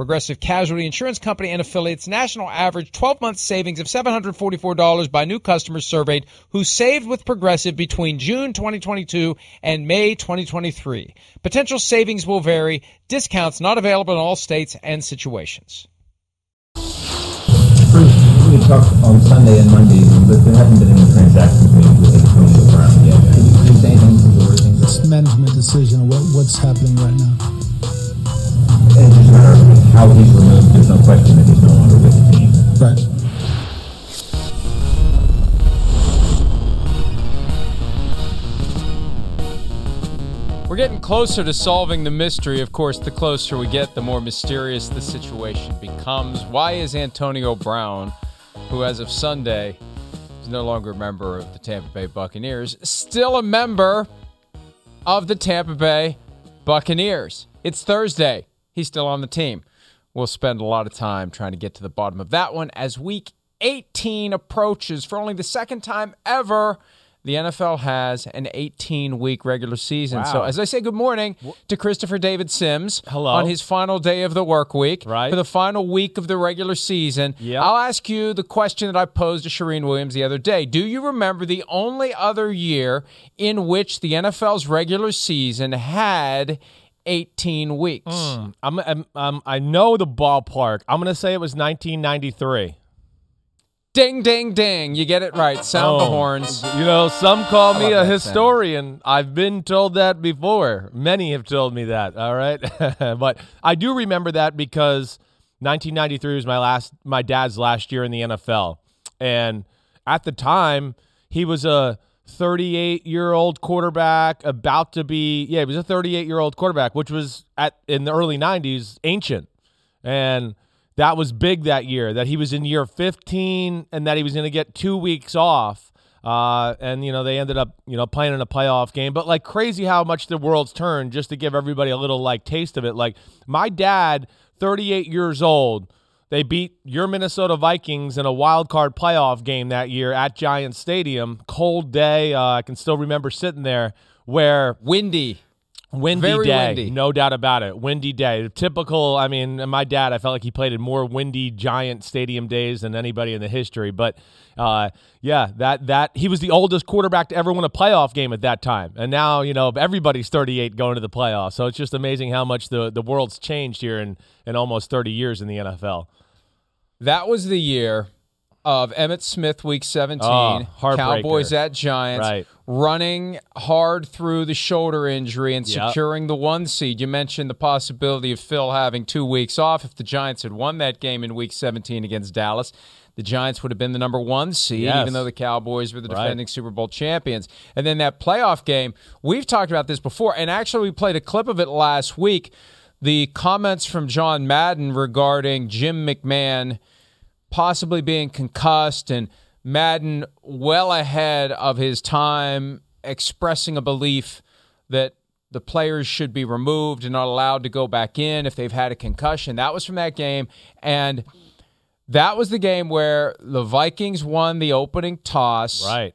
Progressive Casualty Insurance Company and affiliates national average 12 month savings of $744 by new customers surveyed who saved with Progressive between June 2022 and May 2023. Potential savings will vary. Discounts not available in all states and situations. We talked on Sunday and Monday, but there haven't been any transactions made with Antonio Brown yet. Can you, say anything to the It's management decision. What, what's happening right now? It's just a matter of how he's removed. There's no question that he's no longer with the team. Right. We're getting closer to solving the mystery. Of course, the closer we get, the more mysterious the situation becomes. Why is Antonio Brown, who as of Sunday is no longer a member of the Tampa Bay Buccaneers, still a member of the Tampa Bay Buccaneers? It's Thursday. He's still on the team. We'll spend a lot of time trying to get to the bottom of that one as week 18 approaches for only the second time ever. The NFL has an 18 week regular season. So, as I say good morning to Christopher David Simms Hello. on his final day of the work week Right. for the final week of the regular season, Yep. I'll ask you the question that I posed to Charean Williams the other day. Do you remember the only other year in which the NFL's regular season had 18 weeks? I'm, I'm, um, I know the ballpark. I'm going to say it was 1993. Ding, ding, ding. You get it right. Sound the Oh. horns. You know, some call me a that sound. historian. I've been told that before. Many have told me that. All right, but I do remember that because 1993 was my last, my dad's last year in the NFL, and at the time he was a 38 year old quarterback about to be yeah he was a 38 year old quarterback which was at in the early 90s ancient. And that was big that year that he was in year 15 and that he was going to get two weeks off. Uh, and you know they ended up you know playing in a playoff game. But like crazy how much the world's turned just to give everybody a little like taste of it. Like my dad 38 years old they beat your Minnesota Vikings in a wild card playoff game that year at Giant Stadium. Cold day. Uh, I can still remember sitting there where Windy. Windy Very day, windy. no doubt about it. Windy day. Typical. I mean, my dad. I felt like he played in more windy Giant Stadium days than anybody in the history. But uh, yeah, that that he was the oldest quarterback to ever win a playoff game at that time, and now you know everybody's 38 going to the playoffs. So it's just amazing how much the the world's changed here in in almost 30 years in the NFL. That was the year of Emmitt Smith, week 17. Oh. Cowboys at Giants. Right. Running hard through the shoulder injury and Yep. securing the one seed. You mentioned the possibility of Phil having two weeks off. If the Giants had won that game in week 17 against Dallas, the Giants would have been the number one seed, Yes. even though the Cowboys were the Right. defending Super Bowl champions. And then that playoff game, we've talked about this before, and actually we played a clip of it last week. The comments from John Madden regarding Jim McMahon possibly being concussed and Madden well ahead of his time expressing a belief that the players should be removed and not allowed to go back in if they've had a concussion. That was from that game and that was the game where the Vikings won the opening toss. Right.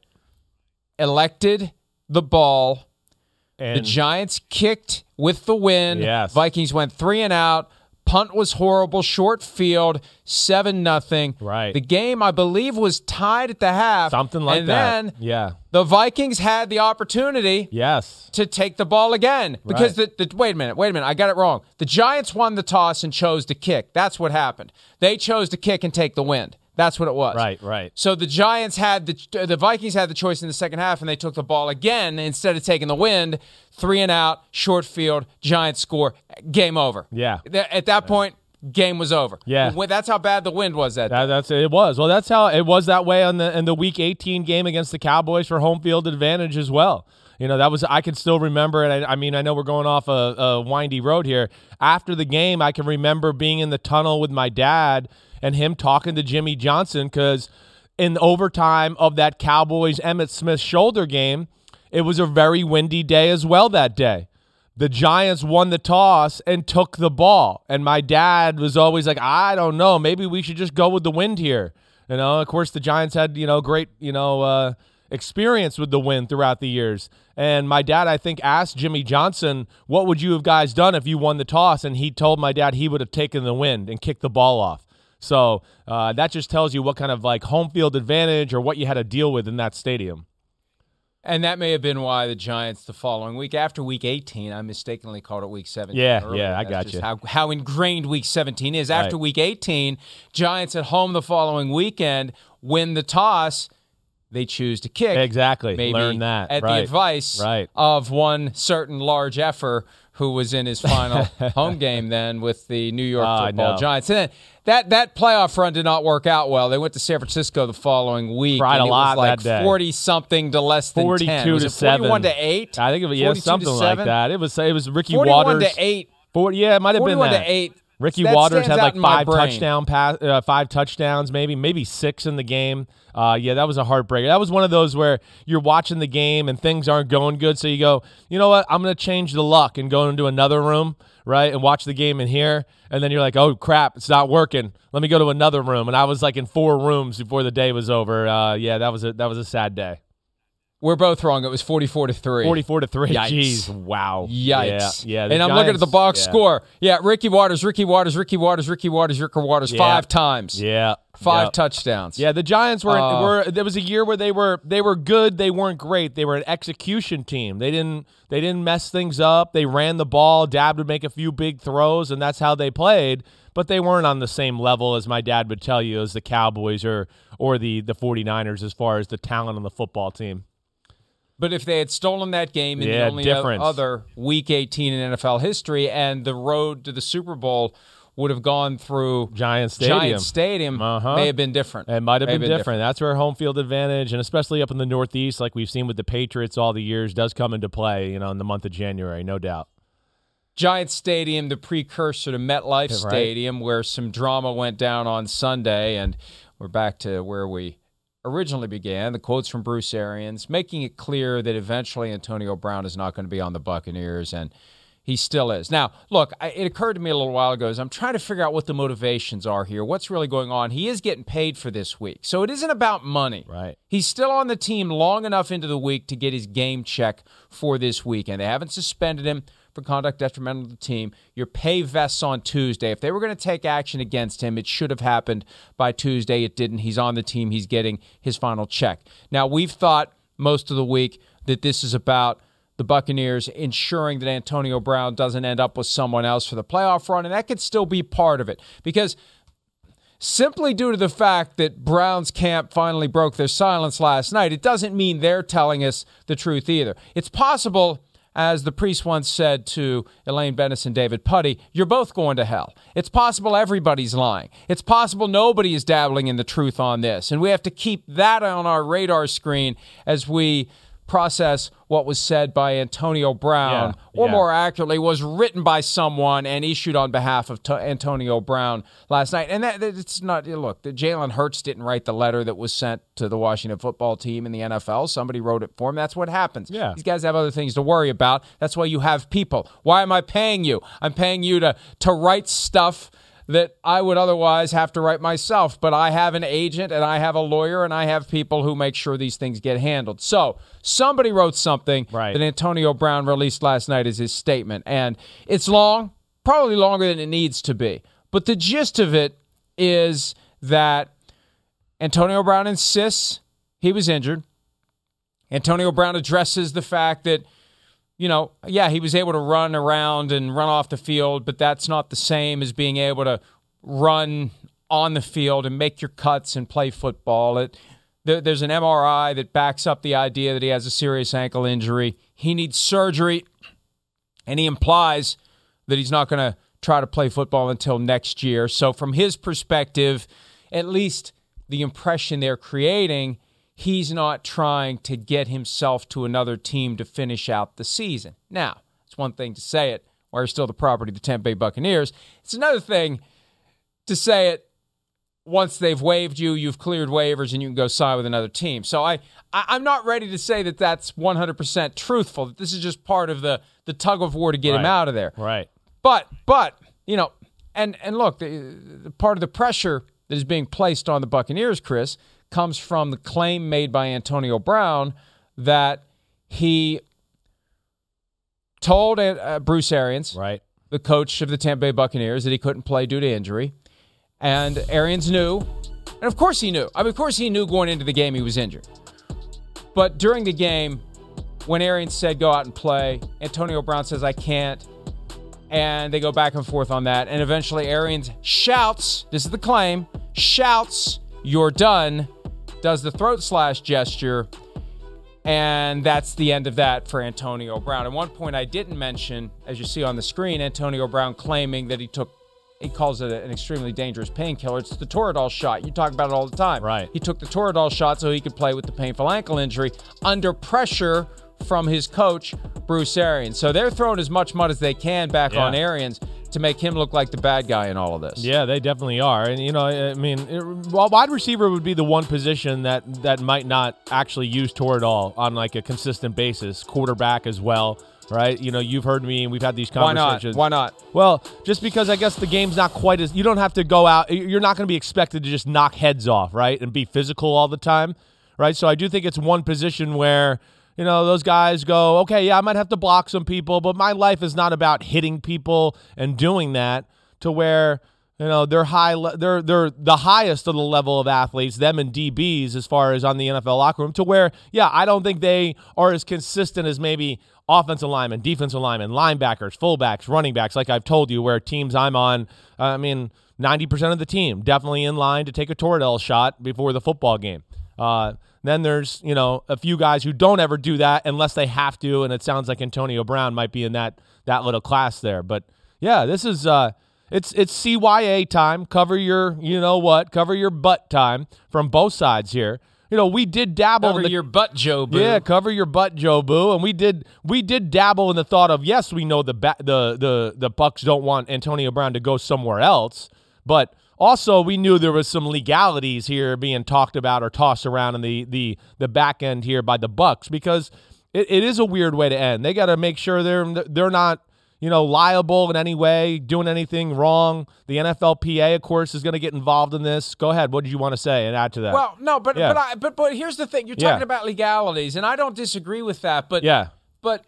elected the ball. And The Giants kicked with the wind. Yes. Vikings went three and out. Punt was horrible. Short field, seven nothing. Right. The game, I believe, was tied at the half. something like and that. then yeah. the Vikings had the opportunity Yes. to take the ball again because the, the wait a minute, wait a minute, I got it wrong. The Giants won the toss and chose to kick. That's what happened. They chose to kick and take the wind. That's what it was. Right, right. So the Giants had the the Vikings had the choice in the second half, and they took the ball again instead of taking the wind. Three and out, short field. Giants score. Game over. Yeah. At that point, game was over. Yeah. That's how bad the wind was. That, That, that's it was. Well, that's how it was that way on the in the week 18 game against the Cowboys for home field advantage as well. You know, that was I can still remember and I, I mean, I know we're going off a, a windy road here. After the game, I can remember being in the tunnel with my dad and him talking to Jimmy Johnson cuz in overtime of that Cowboys Emmitt Smith shoulder game, it was a very windy day as well that day the Giants won the toss and took the ball. And my dad was always like, I don't know, maybe we should just go with the wind here. You know, of course, the Giants had, you know, great, you know, uh, experience with the wind throughout the years. And my dad, I think, asked Jimmy Johnson, what would you have guys done if you won the toss? And he told my dad he would have taken the wind and kicked the ball off. So uh, that just tells you what kind of like home field advantage or what you had to deal with in that stadium. and that may have been why the Giants the following week, after week 18, I mistakenly called it week 17. Yeah, earlier. yeah, I That's got just you. How, how ingrained week 17 is. After Right. week 18, Giants at home the following weekend win the toss. They choose to kick. Exactly. Maybe Learn that. at the advice Right. of one certain large effer who was in his final home game then with the New York I Football. Giants. And then that that playoff run did not work out well. They went to San Francisco the following week. Cried a lot like that day. forty something to less than 42 ten. Was to it forty-one to eight? I think it was yeah, something like that. It was it was Ricky 41 Watters. to eight. 40, yeah, it might have been 41 that. to eight. Ricky That Watters had like five touchdown pass, uh, five touchdowns, maybe maybe six in the game. Uh, yeah, that was a heartbreaker. That was one of those where you're watching the game and things aren't going good, so you go, you know what? I'm gonna change the luck and go into another room, right, and watch the game in here. And then you're like, oh crap, it's not working. Let me go to another room. And I was like in four rooms before the day was over. Uh, yeah, that was a that was a sad day. We're both wrong. It was forty-four to three. 44 to three. Yikes. Jeez, wow. Yikes! Yeah, yeah. and I'm looking at the box yeah. score. Yeah, Ricky Watters, Ricky Watters, Ricky Watters, Ricky Watters, Ricky Watters, Yeah. five times, Yeah, five touchdowns. Yeah, the Giants were Uh, were there was a year where they were they were good, they weren't great. They were an execution team. They didn't they didn't mess things up. They ran the ball, Dad would make a few big throws and that's how they played, but they weren't on the same level as my dad would tell you as the Cowboys or or the the 49ers as far as the talent on the football team. But if they had stolen that game in Yeah, the only difference. other Week 18 in NFL history, and the road to the Super Bowl would have gone through Giant Stadium. Giant Stadium, Uh-huh. may have been different. It might have May been different. That's where home field advantage, and especially up in the Northeast, like we've seen with the Patriots all the years, does come into play. You know, in the month of January, no doubt. Giant Stadium, the precursor to MetLife Right. Stadium, where some drama went down on Sunday, and we're back to where we originally began. The quotes from Bruce Arians, making it clear that eventually Antonio Brown is not going to be on the Buccaneers, and he still is. Now, look, I, it occurred to me a little while ago as I'm trying to figure out what the motivations are here. What's really going on? He is getting paid for this week, so it isn't about money. Right. He's still on the team long enough into the week to get his game check for this weekend. They haven't suspended him for conduct detrimental to the team. Your pay vests on Tuesday. If they were going to take action against him, it should have happened by Tuesday. It didn't. He's on the team. He's getting his final check. Now, we've thought most of the week that this is about the Buccaneers ensuring that Antonio Brown doesn't end up with someone else for the playoff run, and that could still be part of it because simply due to the fact that Brown's camp finally broke their silence last night, it doesn't mean they're telling us the truth either. It's possible, as the priest once said to Elaine Benes and David Puddy, you're both going to hell. It's possible everybody's lying. It's possible nobody is dabbling in the truth on this. And we have to keep that on our radar screen as we process what was said by Antonio Brown, Yeah, or yeah. more accurately, was written by someone and issued on behalf of to- Antonio Brown last night. And that, that- it's not look. The Jalen Hurts didn't write the letter that was sent to the Washington football team in the NFL. Somebody wrote it for him. That's what happens. Yeah. these guys have other things to worry about. That's why you have people. Why am I paying you? I'm paying you to to write stuff that I would otherwise have to write myself. But I have an agent and I have a lawyer and I have people who make sure these things get handled. So somebody wrote something Right. that Antonio Brown released last night as his statement. And it's long, probably longer than it needs to be. But the gist of it is that Antonio Brown insists he was injured. Antonio Brown addresses the fact that, you know, yeah, he was able to run around and run off the field, but that's not the same as being able to run on the field and make your cuts and play football. It, there, there's an MRI that backs up the idea that he has a serious ankle injury. He needs surgery, and he implies that he's not going to try to play football until next year. So, from his perspective, at least the impression they're creating, he's not trying to get himself to another team to finish out the season. Now, it's one thing to say it while you're still the property of the Tampa Bay Buccaneers. It's another thing to say it once they've waived you, you've cleared waivers, and you can go sign with another team. So I, I I'm not ready to say that that's 100% truthful. That this is just part of the the tug of war to get him out of there. Right. But but you know, and and look, the, the part of the pressure that is being placed on the Buccaneers, Chris, comes from the claim made by Antonio Brown that he told uh, Bruce Arians, Right. the coach of the Tampa Bay Buccaneers, that he couldn't play due to injury, and Arians knew, and of course he knew. I mean, of course he knew going into the game he was injured. But during the game, when Arians said go out and play, Antonio Brown says I can't and they go back and forth on that. And eventually, Arians shouts, this is the claim, shouts, You're done, does the throat slash gesture, and that's the end of that for Antonio Brown. And one point I didn't mention, as you see on the screen, Antonio Brown claiming that he took. He calls it an extremely dangerous painkiller. It's the Toradol shot. You talk about it all the time. Right. He took the Toradol shot so he could play with the painful ankle injury under pressure from his coach, Bruce Arians. So they're throwing as much mud as they can back Yeah. on Arians to make him look like the bad guy in all of this. Yeah, they definitely are, and you know, I mean, it, well, wide receiver would be the one position that that might not actually use Toradol on like a consistent basis. Quarterback as well, right? You know, you've heard me, and we've had these Why not? conversations. Why not? Well, just because I guess the game's not quite as you don't have to go out. You're not going to be expected to just knock heads off, right, and be physical all the time, right? So I do think it's one position where you know those guys go, okay, yeah, I might have to block some people, but my life is not about hitting people and doing that to where you know they're high, they're they're the highest of the level of athletes, them and DBs as far as on the NFL locker room. To where, yeah, I don't think they are as consistent as maybe offensive linemen, defensive linemen, linebackers, fullbacks, running backs. Like I've told you, where teams I'm on, I mean, ninety percent of the team definitely in line to take a Toradol shot before the football game. Uh, then there's you know a few guys who don't ever do that unless they have to, and it sounds like Antonio Brown might be in that that little class there. But yeah, this is uh, it's it's CYA time. Cover your you know what, cover your butt time from both sides here. You know we did dabble Cover in the your butt, Joe Boo. yeah, cover your butt, Joe Boo. And we did we did dabble in the thought of yes, we know the ba- the the the Bucks don't want Antonio Brown to go somewhere else, but also we knew there was some legalities here being talked about or tossed around in the the the back end here by the Bucks because it, it is a weird way to end. They got to make sure they're they're not you know liable in any way, doing anything wrong. The NFLPA, of course, is going to get involved in this. Go ahead. What did you want to say and add to that? Well, no, but Yeah. but I, but but here's the thing: you're Yeah. talking about legalities, and I don't disagree with that. But yeah, but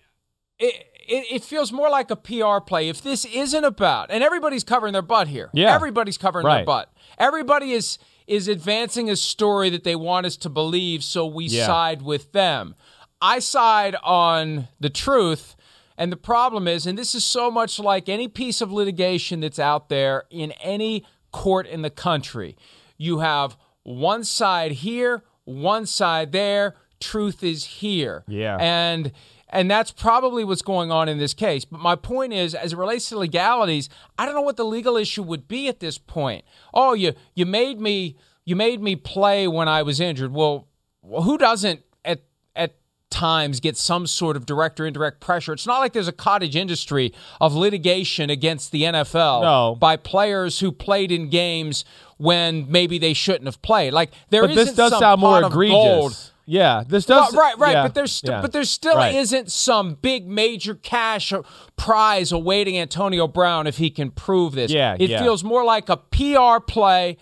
it, it it feels more like a PR play. If this isn't about, and everybody's covering their butt here. Yeah. everybody's covering their butt. Everybody is is advancing a story that they want us to believe, so we Yeah. side with them. I side on the truth. And the problem is, and this is so much like any piece of litigation that's out there in any court in the country, you have one side here, one side there. Truth is here. Yeah. And and that's probably what's going on in this case. But my point is, as it relates to legalities, I don't know what the legal issue would be at this point. Oh, you you made me you made me play when I was injured. Well, who doesn't at at times get some sort of direct or indirect pressure? It's not like there's a cottage industry of litigation against the NFL No. by players who played in games when maybe they shouldn't have played. Like there But this isn't does some sound more pot of egregious. gold Yeah, this Well, does. right, right, yeah, but there's st- yeah. but there still Right. isn't some big major cash or prize awaiting Antonio Brown if he can prove this. Yeah, it yeah. feels more like a PR play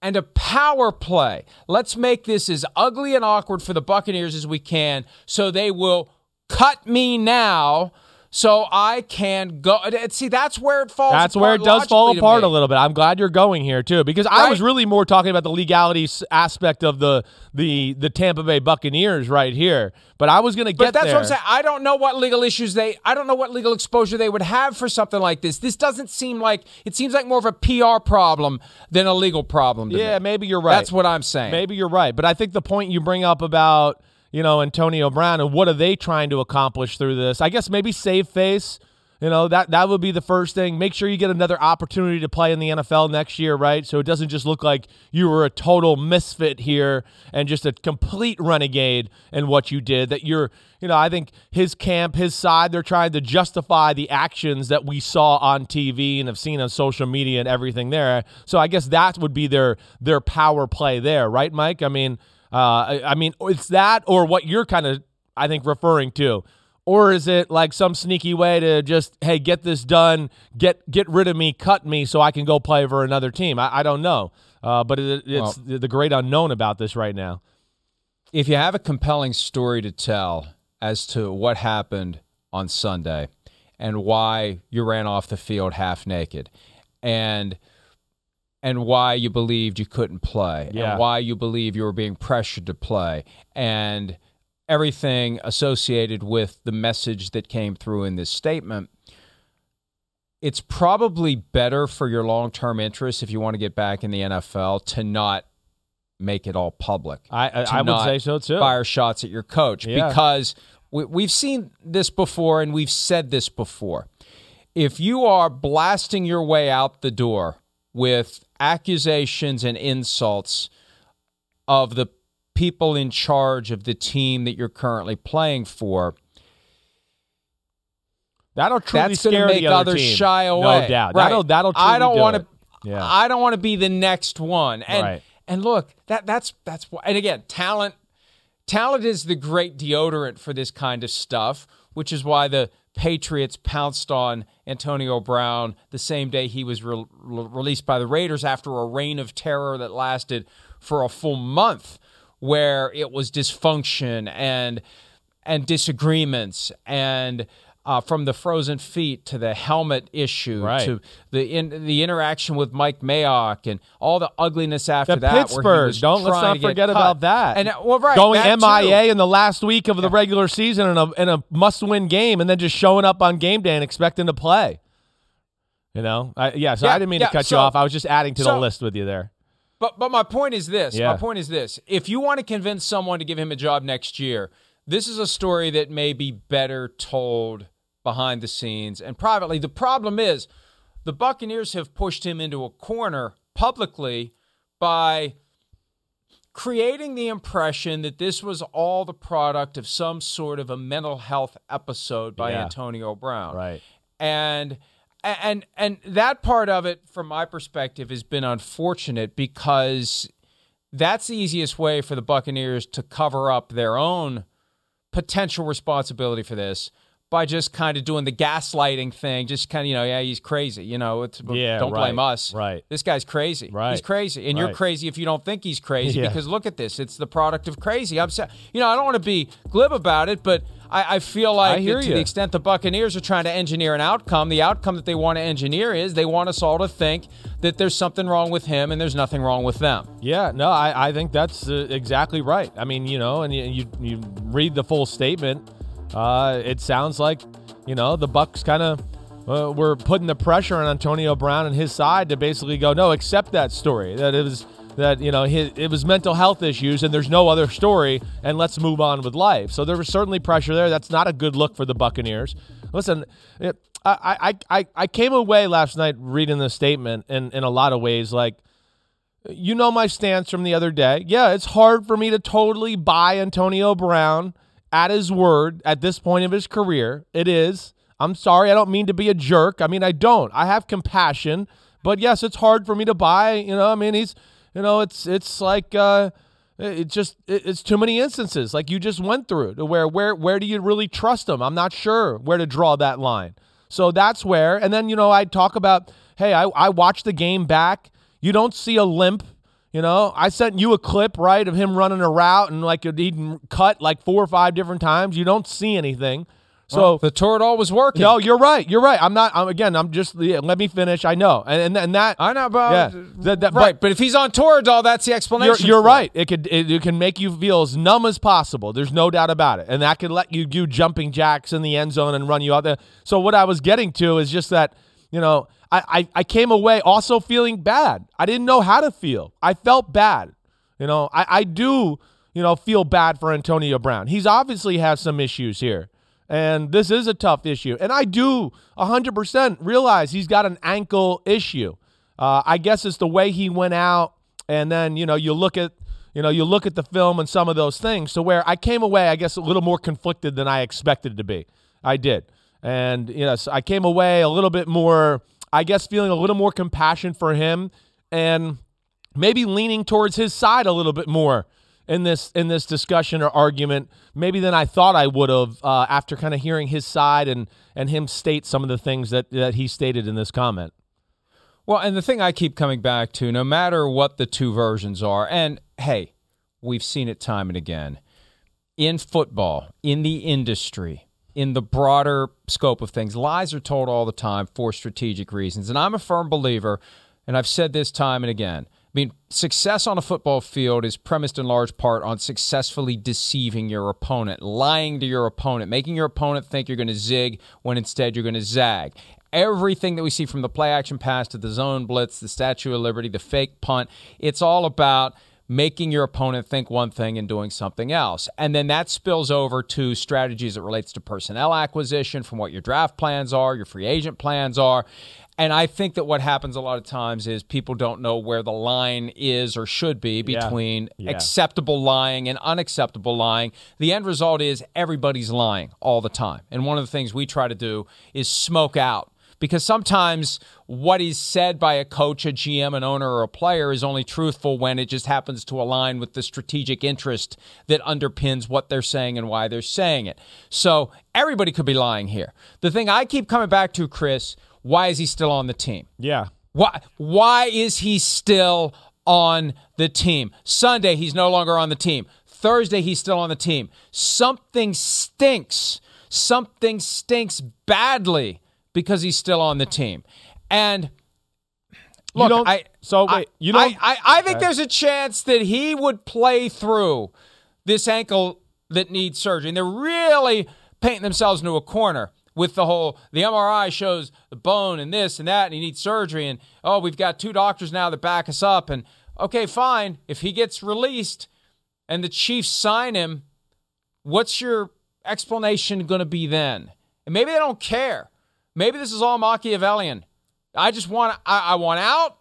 and a power play. Let's make this as ugly and awkward for the Buccaneers as we can, so they will cut me now. So I can go. See, that's where it falls. That's where it does fall apart a little bit. I'm glad you're going here too, because I was really more talking about the legality aspect of the the the Tampa Bay Buccaneers right here. But I was going to get there. But that's there. what I'm saying. I don't know what legal issues they. I don't know what legal exposure they would have for something like this. This doesn't seem like it seems like more of a PR problem than a legal problem. To Yeah, me. maybe you're right. That's what I'm saying. Maybe you're right, but I think the point you bring up about you know Antonio Brown and what are they trying to accomplish through this? I guess maybe save face. You know that that would be the first thing. Make sure you get another opportunity to play in the NFL next year, right? So it doesn't just look like you were a total misfit here and just a complete renegade in what you did. That you're, you know, I think his camp, his side, they're trying to justify the actions that we saw on TV and have seen on social media and everything there. So I guess that would be their their power play there, right, Mike? I mean, uh, I, I mean, it's that or what you're kind of, I think, referring to. Or is it like some sneaky way to just, hey, get this done, get get rid of me, cut me, so I can go play for another team? I, I don't know, uh, but it, it's the great unknown about this right now. if you have a compelling story to tell as to what happened on Sunday and why you ran off the field half naked and and why you believed you couldn't play Yeah. and why you believe you were being pressured to play and everything associated with the message that came through in this statement it's probably better for your long-term interests if you want to get back in the NFL to not make it all public I I, I would say so too. fire shots at your coach Yeah. because we, we've seen this before and we've said this before. If you are blasting your way out the door with accusations and insults of the people in charge of the team that you're currently playing for, That'll truly that's scare to make the other others team. shy away. No doubt. Right. That'll that'll. I don't do want to. Yeah. I don't want to be the next one. And Right. and look, that that's that's and again, talent talent is the great deodorant for this kind of stuff, which is why the Patriots pounced on Antonio Brown the same day he was re- re- released by the Raiders after a reign of terror that lasted for a full month where it was dysfunction and and disagreements and uh, from the frozen feet to the helmet issue Right. to the in, the interaction with Mike Mayock and all the ugliness after The that. Pittsburgh. Don't let's not forget about that. And uh, well, right, going MIA too. in the last week of the regular season in a in a must win game, and then just showing up on game day and expecting to play. You know, I, yeah. So Yeah, I didn't mean yeah, to cut so- you off. I was just adding to the list with you there. But but my point is this. Yeah. My point is this. If you want to convince someone to give him a job next year, this is a story that may be better told behind the scenes and privately. The problem is the Buccaneers have pushed him into a corner publicly by creating the impression that this was all the product of some sort of a mental health episode by Yeah. Antonio Brown Right. and and and that part of it from my perspective has been unfortunate because that's the easiest way for the Buccaneers to cover up their own potential responsibility for this by just kind of doing the gaslighting thing just kind of you know yeah he's crazy you know it's, Yeah, don't blame us right. this guy's crazy Right, he's crazy and you're crazy if you don't think he's crazy Yeah. because look at this it's the product of crazy i'm sa- you know i don't want to be glib about it but I, I feel like I to you. the extent the Buccaneers are trying to engineer an outcome, the outcome that they want to engineer is they want us all to think that there's something wrong with him and there's nothing wrong with them. Yeah, no, I, I think that's uh, exactly right. I mean, you know, and you you, you read the full statement, uh, it sounds like, you know, the Bucks kind of uh, were putting the pressure on Antonio Brown and his side to basically go, no, accept that story that it was that you know his, it was mental health issues and there's no other story and let's move on with life. So there was certainly pressure there. That's not a good look for the Buccaneers. Listen, it, I, I I came away last night reading the statement in in a lot of ways like you know my stance from the other day. Yeah, it's hard for me to totally buy Antonio Brown at his word at this point of his career. It is. I'm sorry. I don't mean to be a jerk. I mean, I don't. I have compassion, but yes, it's hard for me to buy. You know, I mean, he's, you know, it's it's like, uh, It just it's too many instances like you just went through to where where where do you really trust them? I'm not sure where to draw that line. So that's where and then you know I talk about hey I I watched the game back. You don't see a limp. You know, I sent you a clip, right, of him running a route and like he'd cut like four or five different times. You don't see anything. So well, the Toradol was working. No, you're right. You're right. I'm not. I'm, again, I'm just. Yeah, let me finish. I know, and and, and that I know about. Yeah, that, that, right. But, but, if he's on tour Toradol, that's the explanation. You're, you're right. It could it, it, can make you feel as numb as possible. There's no doubt about it, and that could let you do jumping jacks in the end zone and run you out there. So what I was getting to is just that you know I, I, I came away also feeling bad. I didn't know how to feel. I felt bad. You know I I do you know feel bad for Antonio Brown. He's obviously has some issues here. And this is a tough issue. And I do 100% realize he's got an ankle issue. Uh, I guess it's the way he went out. And then, you know, you look at, you know, you look at the film and some of those things. So where I came away, I guess, a little more conflicted than I expected to be. I did. And, you know, so I came away a little bit more, I guess, feeling a little more compassion for him and maybe leaning towards his side a little bit more in this in this discussion or argument maybe than I thought I would have uh, after kind of hearing his side and and him state some of the things that that he stated in this comment. Well, and the thing I keep coming back to, no matter what the two versions are, and hey, we've seen it time and again in football, in the industry, in the broader scope of things, lies are told all the time for strategic reasons. And I'm a firm believer, and I've said this time and again I mean, success on a football field is premised in large part on successfully deceiving your opponent, lying to your opponent, making your opponent think you're going to zig when instead you're going to zag. Everything that we see from the play action pass to the zone blitz, the Statue of Liberty, the fake punt, it's all about making your opponent think one thing and doing something else. And then that spills over to strategies that relates to personnel acquisition from what your draft plans are, your free agent plans are. And I think that what happens a lot of times is people don't know where the line is or should be between yeah. Yeah. acceptable lying and unacceptable lying. The end result is everybody's lying all the time. And one of the things we try to do is smoke out because sometimes what is said by a coach, a GM, an owner, or a player is only truthful when it just happens to align with the strategic interest that underpins what they're saying and why they're saying it. So everybody could be lying here. The thing I keep coming back to, Chris, why is he still on the team? Yeah. Why why is he still on the team? Sunday he's no longer on the team. Thursday he's still on the team. Something stinks. Something stinks badly because he's still on the team. And look, I so wait, you don't I, I, I think okay. there's a chance that he would play through this ankle that needs surgery. And they're really painting themselves into a corner with the whole the MRI shows the bone and this and that and he needs surgery and oh we've got two doctors now that back us up and okay fine if he gets released and the Chiefs sign him what's your explanation going to be then and maybe they don't care maybe this is all Machiavellian I just want I, I want out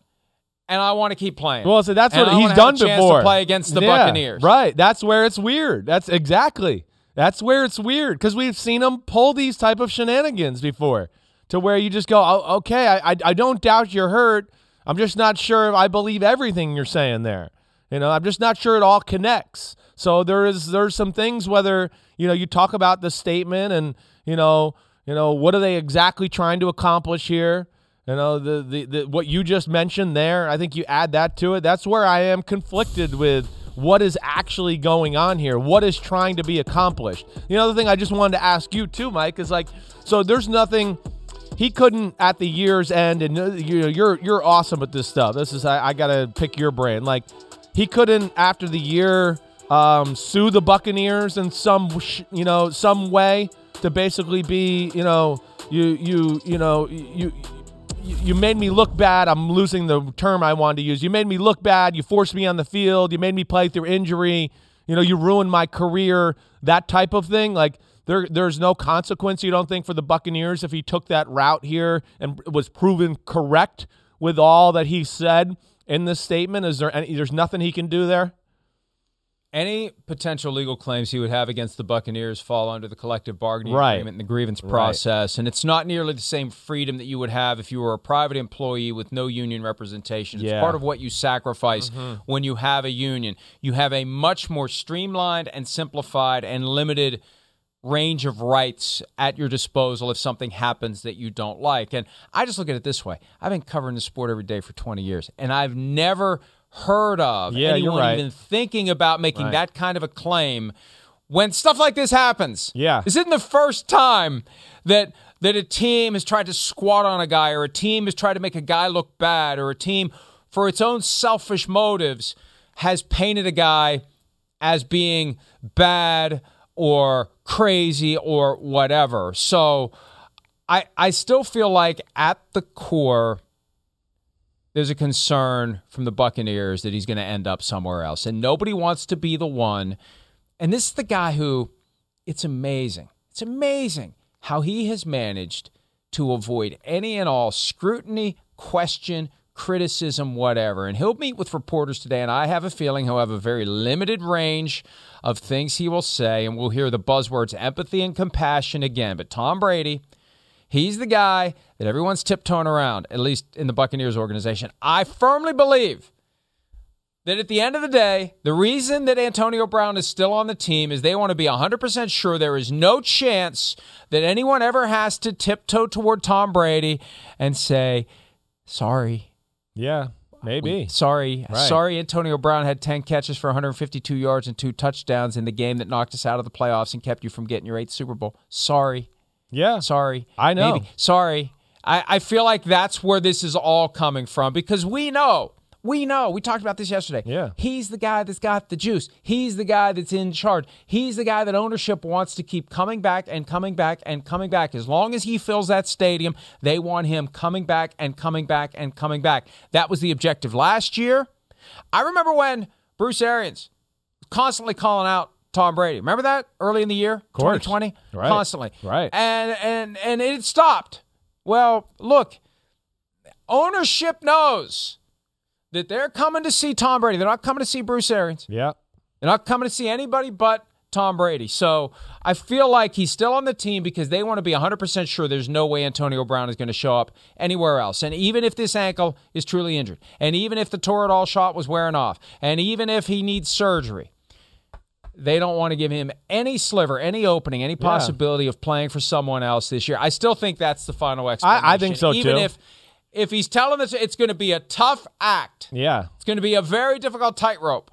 and I want to keep playing. Well, so that's and what I he's done before. play against the yeah, Buccaneers, right? That's where it's weird. That's exactly. That's where it's weird because we've seen them pull these type of shenanigans before, to where you just go, oh, okay, I, I, I don't doubt you're hurt. I'm just not sure if I believe everything you're saying there. You know, I'm just not sure it all connects. So there is there's some things whether you know you talk about the statement and you know you know what are they exactly trying to accomplish here. You know the, the the what you just mentioned there. I think you add that to it. That's where I am conflicted with what is actually going on here, what is trying to be accomplished. The other thing I just wanted to ask you too, Mike, is like, so there's nothing he couldn't at the year's end, and uh, you know, you're you're awesome at this stuff. This is I, I gotta pick your brain. Like he couldn't after the year um, sue the Buccaneers in some you know some way to basically be you know you you you know you you made me look bad. I'm losing the term I wanted to use. You made me look bad. You forced me on the field. You made me play through injury. You know, you ruined my career. That type of thing. Like there, there's no consequence. You don't think for the Buccaneers if he took that route here and was proven correct with all that he said in this statement. Is there any? There's nothing he can do there. Any potential legal claims he would have against the Buccaneers fall under the collective bargaining Right. agreement and the grievance Right. process. And it's not nearly the same freedom that you would have if you were a private employee with no union representation. It's Yeah. part of what you sacrifice mm-hmm. when you have a union. You have a much more streamlined and simplified and limited range of rights at your disposal if something happens that you don't like. And I just look at it this way I've been covering the sport every day for 20 years, and I've never heard of Yeah, you're anyone right. even thinking about making Right. that kind of a claim when stuff like this happens. Yeah. This isn't the first time that that a team has tried to squat on a guy or a team has tried to make a guy look bad or a team for its own selfish motives has painted a guy as being bad or crazy or whatever. So I I still feel like at the core there's a concern from the Buccaneers that he's going to end up somewhere else. And nobody wants to be the one. And this is the guy who, it's amazing. It's amazing how he has managed to avoid any and all scrutiny, question, criticism, whatever. And he'll meet with reporters today. And I have a feeling he'll have a very limited range of things he will say. And we'll hear the buzzwords empathy and compassion again. But Tom Brady, He's the guy that everyone's tiptoeing around, at least in the Buccaneers organization. I firmly believe that at the end of the day, the reason that Antonio Brown is still on the team is they want to be 100% sure there is no chance that anyone ever has to tiptoe toward Tom Brady and say, sorry. Yeah, maybe. Sorry. Right. Sorry, Antonio Brown had 10 catches for 152 yards and two touchdowns in the game that knocked us out of the playoffs and kept you from getting your eighth Super Bowl. Sorry. Yeah. Sorry. I know. Maybe. Sorry. I, I feel like that's where this is all coming from because we know. We know. We talked about this yesterday. Yeah. He's the guy that's got the juice. He's the guy that's in charge. He's the guy that ownership wants to keep coming back and coming back and coming back. As long as he fills that stadium, they want him coming back and coming back and coming back. That was the objective last year. I remember when Bruce Arians constantly calling out Tom Brady. Remember that early in the year, 2020, Right. constantly, Right. and and and it stopped. Well, look, ownership knows that they're coming to see Tom Brady. They're not coming to see Bruce Arians. Yeah. They're not coming to see anybody but Tom Brady. So I feel like he's still on the team because they want to be 100% sure there's no way Antonio Brown is going to show up anywhere else. And even if this ankle is truly injured, and even if the Toradol shot was wearing off, and even if he needs surgery, they don't want to give him any sliver, any opening, any possibility of playing for someone else this year. I still think that's the final explanation. I think so, Even too. if if he's telling us it's going to be a tough act, Yeah. it's going to be a very difficult tightrope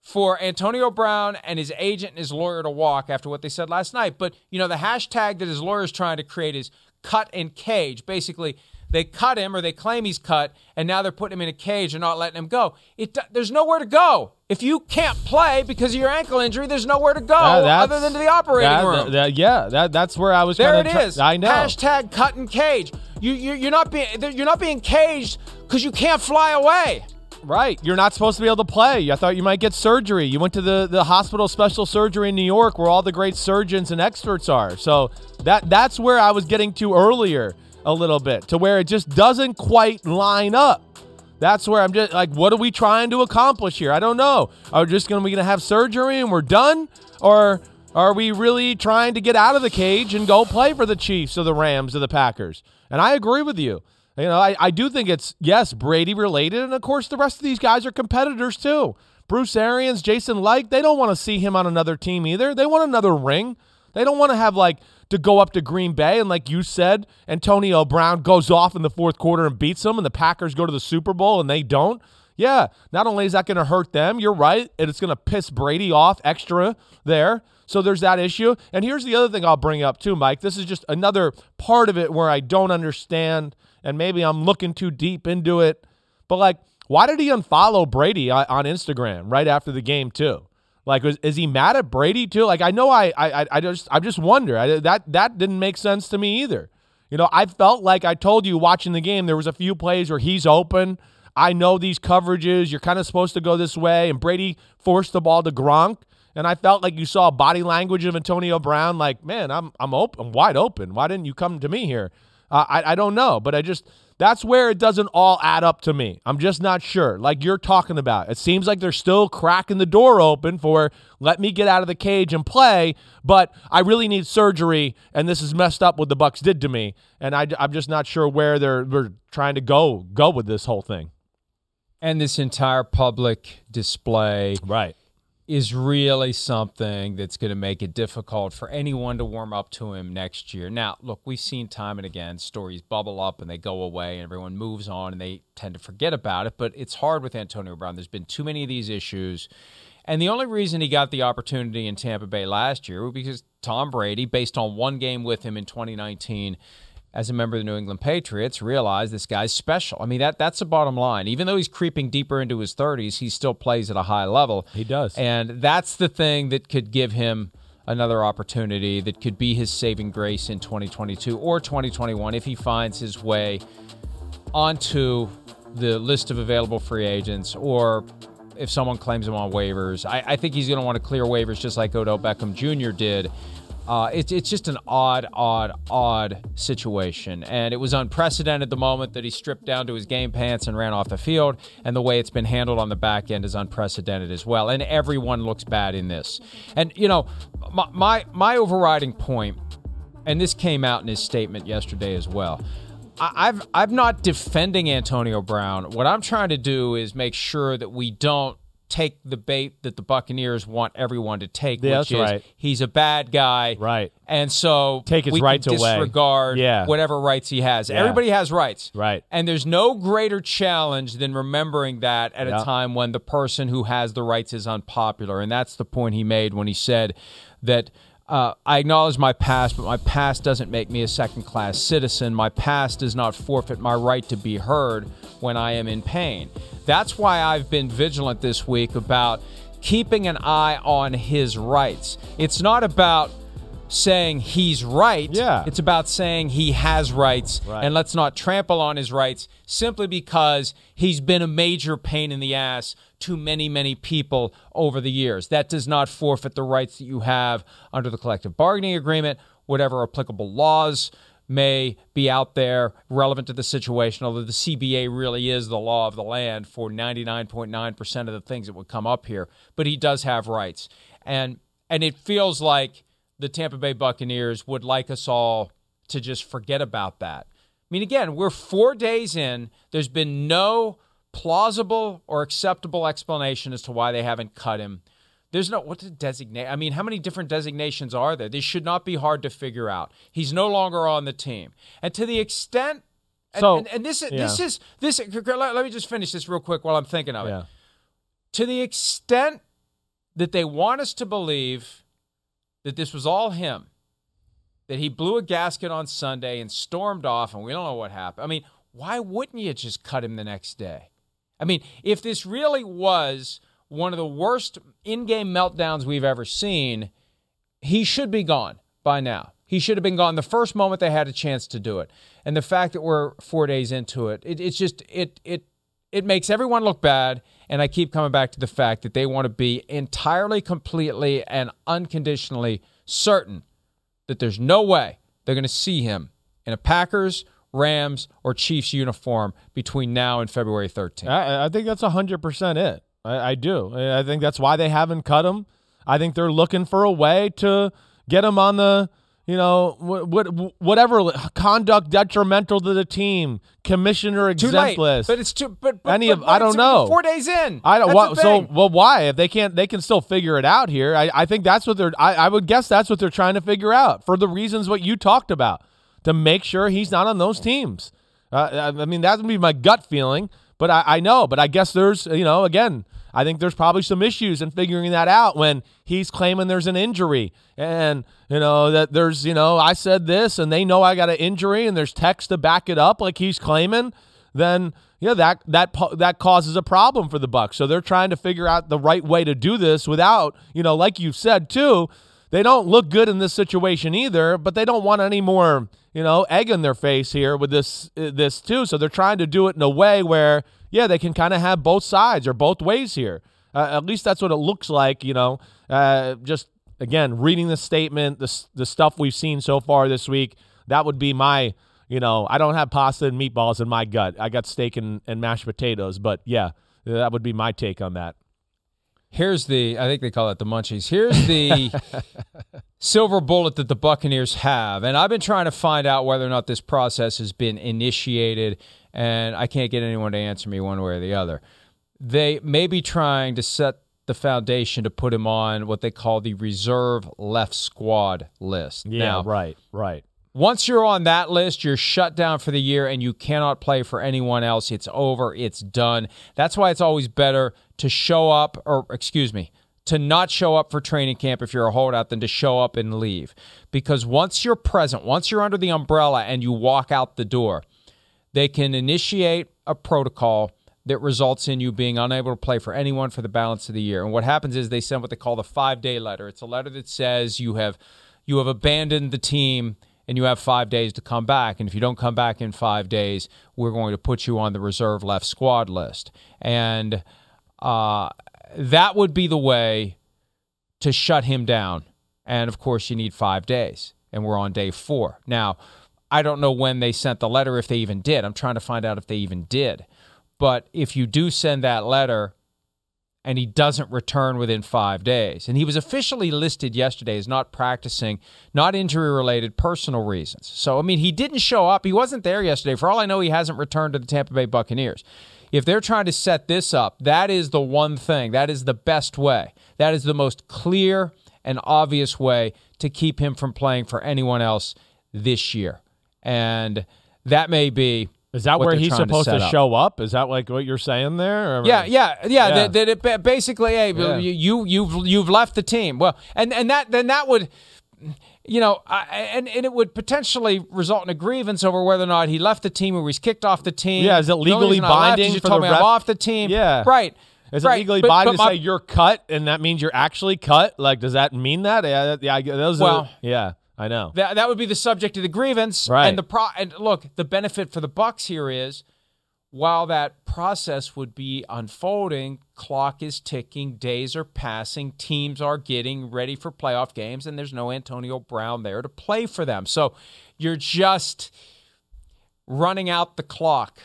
for Antonio Brown and his agent and his lawyer to walk after what they said last night. But, you know, the hashtag that his lawyer is trying to create is cut and cage. Basically, they cut him or they claim he's cut, and now they're putting him in a cage and not letting him go. It, there's nowhere to go. If you can't play because of your ankle injury, there's nowhere to go that's- other than to the operating that- room. that- yeah, that, that's where I was. There it try- is. I know. Hashtag cut and cage. You, you you're not being you're not being caged because you can't fly away. Right. You're not supposed to be able to play. I thought you might get surgery. You went to the, the hospital special surgery in New York where all the great surgeons and experts are. So that that's where I was getting to earlier a little bit, to where it just doesn't quite line up. That's where I'm just like, what are we trying to accomplish here? I don't know. Are we just gonna we gonna have surgery and we're done? Or are we really trying to get out of the cage and go play for the Chiefs or the Rams or the Packers? And I agree with you. You know, I, I do think it's, yes, Brady related. And of course, the rest of these guys are competitors too. Bruce Arians, Jason Licht, they don't want to see him on another team either. They want another ring. They don't want to have like to go up to Green Bay and like you said, Antonio Brown goes off in the fourth quarter and beats them and the Packers go to the Super Bowl and they don't. Yeah, not only is that going to hurt them, you're right, and it's going to piss Brady off extra there. So there's that issue. And here's the other thing I'll bring up too, Mike. This is just another part of it where I don't understand, and maybe I'm looking too deep into it. But like, why did he unfollow Brady on on Instagram right after the game too? Like, was, is he mad at Brady too? Like, I know I, I, I- just, I just wonder. I, that that didn't make sense to me either. You know, I felt like I told you watching the game, there was a few plays where he's open. I know these coverages. You're kind of supposed to go this way, and Brady forced the ball to Gronk. And I felt like you saw body language of Antonio Brown, like, man, I'm I'm open, I'm wide open. Why didn't you come to me here? Uh, I I don't know, but I just that's where it doesn't all add up to me. I'm just not sure. Like you're talking about, it seems like they're still cracking the door open for let me get out of the cage and play, but I really need surgery, and this is messed up what the Bucks did to me, and I, I'm just not sure where they're they're trying to go go with this whole thing. And this entire public display Right. Is really something that's going to make it difficult for anyone to warm up to him next year. Now, look, we've seen time and again stories bubble up and they go away and everyone moves on and they tend to forget about it, but it's hard with Antonio Brown. There's been too many of these issues. And the only reason he got the opportunity in Tampa Bay last year was because Tom Brady, based on one game with him in 2019, as a member of the New England Patriots, realize this guy's special. I mean, that that's the bottom line. Even though he's creeping deeper into his 30s, he still plays at a high level. He does. And that's the thing that could give him another opportunity that could be his saving grace in 2022 or 2021 if he finds his way onto the list of available free agents or if someone claims him on waivers. I, I think he's going to want to clear waivers just like Odell Beckham Jr. did. Uh, it's it's just an odd, odd, odd situation, and it was unprecedented. The moment that he stripped down to his game pants and ran off the field, and the way it's been handled on the back end is unprecedented as well. And everyone looks bad in this. And you know, my my, my overriding point, and this came out in his statement yesterday as well. I- I've I've not defending Antonio Brown. What I'm trying to do is make sure that we don't take the bait that the Buccaneers want everyone to take, Yeah, which that's is right. he's a bad guy, Right. And so Take his rights away. disregard Yeah. whatever rights he has. Yeah. Everybody has rights, Right. And there's no greater challenge than remembering that at Yeah. a time when the person who has the rights is unpopular, and that's the point he made when he said that. Uh, I acknowledge my past, but my past doesn't make me a second class citizen. My past does not forfeit my right to be heard when I am in pain. That's why I've been vigilant this week about keeping an eye on his rights. It's not about saying he's right. Yeah. It's about saying he has rights Right. and let's not trample on his rights simply because he's been a major pain in the ass to many, many people over the years. That does not forfeit the rights that you have under the collective bargaining agreement, whatever applicable laws may be out there relevant to the situation, although the CBA really is the law of the land for 99.9% of the things that would come up here. But he does have rights. And and it feels like the Tampa Bay Buccaneers would like us all to just forget about that. I mean, again, we're four days in. There's been no plausible or acceptable explanation as to why they haven't cut him. There's no what to designate. I mean, how many different designations are there? This should not be hard to figure out. He's no longer on the team, and to the extent, and, So, and, and this is yeah. this is this. Let, let me just finish this real quick while I'm thinking of it to the extent that they want us to believe that this was all him, that he blew a gasket on Sunday and stormed off, and we don't know what happened. I mean, why wouldn't you just cut him the next day? I mean, if this really was one of the worst in game meltdowns we've ever seen, he should be gone by now. He should have been gone the first moment they had a chance to do it. And the fact that we're four days into it, it it's just it it it makes everyone look bad. And I keep coming back to the fact that they want to be entirely, completely, and unconditionally certain that there's no way they're going to see him in a Packers, Rams, or Chiefs uniform between now and February 13th. I, I think that's 100% it. I, I do. I think that's why they haven't cut him. I think they're looking for a way to get him on the, you know, what, what whatever conduct detrimental to the team, commissioner list. but it's too. But, but Any but- of- but I don't know. Four days in. I don't. Why, so well, why? If they can't, they can still figure it out here. I, I think that's what they're. I, I would guess that's what they're trying to figure out for the reasons what you talked about to make sure he's not on those teams. Uh, I I mean, that would be my gut feeling, but I, I know. But I guess there's, you know, again, I think there's probably some issues in figuring that out when he's claiming there's an injury and you know that there's, you know, I said this and they know I got an injury and there's text to back it up like he's claiming then yeah, that that that causes a problem for the Bucks. So they're trying to figure out the right way to do this without, you know, like you said too, they don't look good in this situation either, but they don't want any more, you know, egg in their face here with this this too. So they're trying to do it in a way where yeah, they can kind of have both sides or both ways here. Uh, at least that's what it looks like, you know. Uh, just again, reading the statement, the the stuff we've seen so far this week, that would be my you know, I don't have pasta and meatballs in my gut. I got steak and, and mashed potatoes. But yeah, that would be my take on that. Here's the, I think they call it the munchies. Here's the silver bullet that the Buccaneers have. And I've been trying to find out whether or not this process has been initiated, and I can't get anyone to answer me one way or the other. They may be trying to set the foundation to put him on what they call the reserve left squad list. Yeah, now, right, right. Once you're on that list, you're shut down for the year and you cannot play for anyone else. It's over, it's done. That's why it's always better to show up, or excuse me, to not show up for training camp if you're a holdout than to show up and leave. Because once you're present, once you're under the umbrella and you walk out the door, they can initiate a protocol that results in you being unable to play for anyone for the balance of the year. And what happens is they send what they call the five day letter. It's a letter that says you have you have abandoned the team and you have five days to come back. And if you don't come back in five days, we're going to put you on the reserve left squad list. And uh, that would be the way to shut him down. And of course, you need five days. And we're on day four. Now, I don't know when they sent the letter, if they even did. I'm trying to find out if they even did. But if you do send that letter, and he doesn't return within five days. And he was officially listed yesterday as not practicing, not injury related, personal reasons. So, I mean, he didn't show up. He wasn't there yesterday. For all I know, he hasn't returned to the Tampa Bay Buccaneers. If they're trying to set this up, that is the one thing, that is the best way. That is the most clear and obvious way to keep him from playing for anyone else this year. And that may be is that where he's trying to supposed to, show up? Is that like what you're saying there? Yeah, yeah, yeah. Yeah. That, that it basically, hey, Yeah. you you you've you've left the team. Well, and and that then that would, you know, I, and and it would potentially result in a grievance over whether or not he left the team or he's kicked off the team. Yeah, is it legally reason I left binding You told me I'm off the team. Yeah. right. Is right. it legally But- binding but to my- say you're cut and that means you're actually cut? Like, does that mean that? Yeah, yeah. Those Well- are, yeah, I know. That that would be the subject of the grievance. Right. And the pro and look, the benefit for the Bucks here is while that process would be unfolding, clock is ticking, days are passing, teams are getting ready for playoff games, and there's no Antonio Brown there to play for them. So you're just running out the clock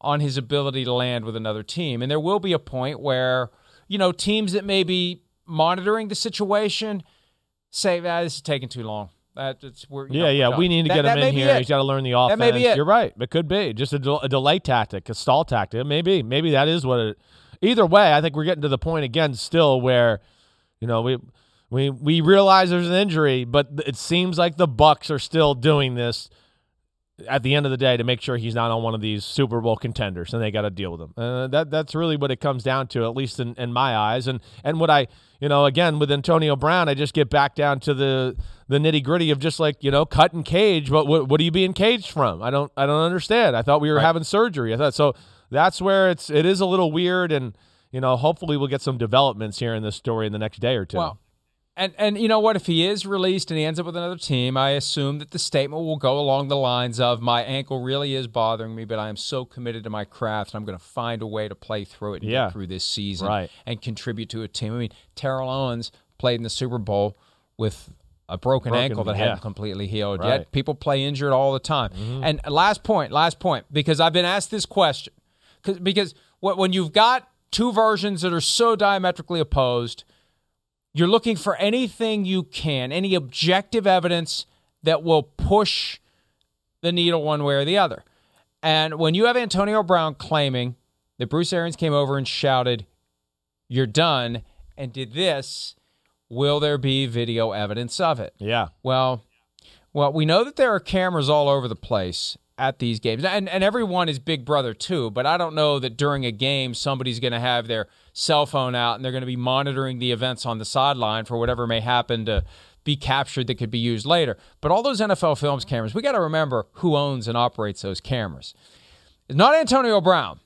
on his ability to land with another team. And there will be a point where, you know, teams that may be monitoring the situation say, ah, this is taking too long. That, it's, we're, yeah, know, yeah. we're done." We need to That- get that him in here. it. He's got to learn the offense. That may be it. You're right. It could be just a, del- a delay tactic, a stall tactic. Maybe, maybe that is what it. Either way, I think we're getting to the point again, still where, you know, we we we realize there's an injury, but it seems like the Bucks are still doing this at the end of the day to make sure he's not on one of these Super Bowl contenders, and they got to deal with him. Uh, that that's really what it comes down to, at least in, in my eyes. And and what I you know again with Antonio Brown, I just get back down to the the nitty gritty of just like you know cut and cage. But what what are you being caged from? I don't I don't understand. I thought we were Right. having surgery. I thought so. That's where it's it is a little weird, and you know hopefully we'll get some developments here in this story in the next day or two. Well, and and you know what? If he is released and he ends up with another team, I assume that the statement will go along the lines of, "My ankle really is bothering me, but I am so committed to my craft, and I'm going to find a way to play through it and Yeah. get through this season Right. and contribute to a team." I mean, Terrell Owens played in the Super Bowl with a broken, Broken, ankle that yeah. hadn't completely healed Right. Mm-hmm. yet. People play injured all the time. And last point, last point, because I've been asked this question, because wh- when you've got two versions that are so diametrically opposed you're looking for anything you can, any objective evidence that will push the needle one way or the other. And when you have Antonio Brown claiming that Bruce Arians came over and shouted, You're done, and did this, will there be video evidence of it? yeah, Well, well, we know that there are cameras all over the place at these games, and and everyone is Big Brother too. But I don't know that during a game somebody's going to have their cell phone out and they're going to be monitoring the events on the sideline for whatever may happen to be captured that could be used later. But all those NFL Films cameras, we got to remember who owns and operates those cameras. It's not Antonio Brown.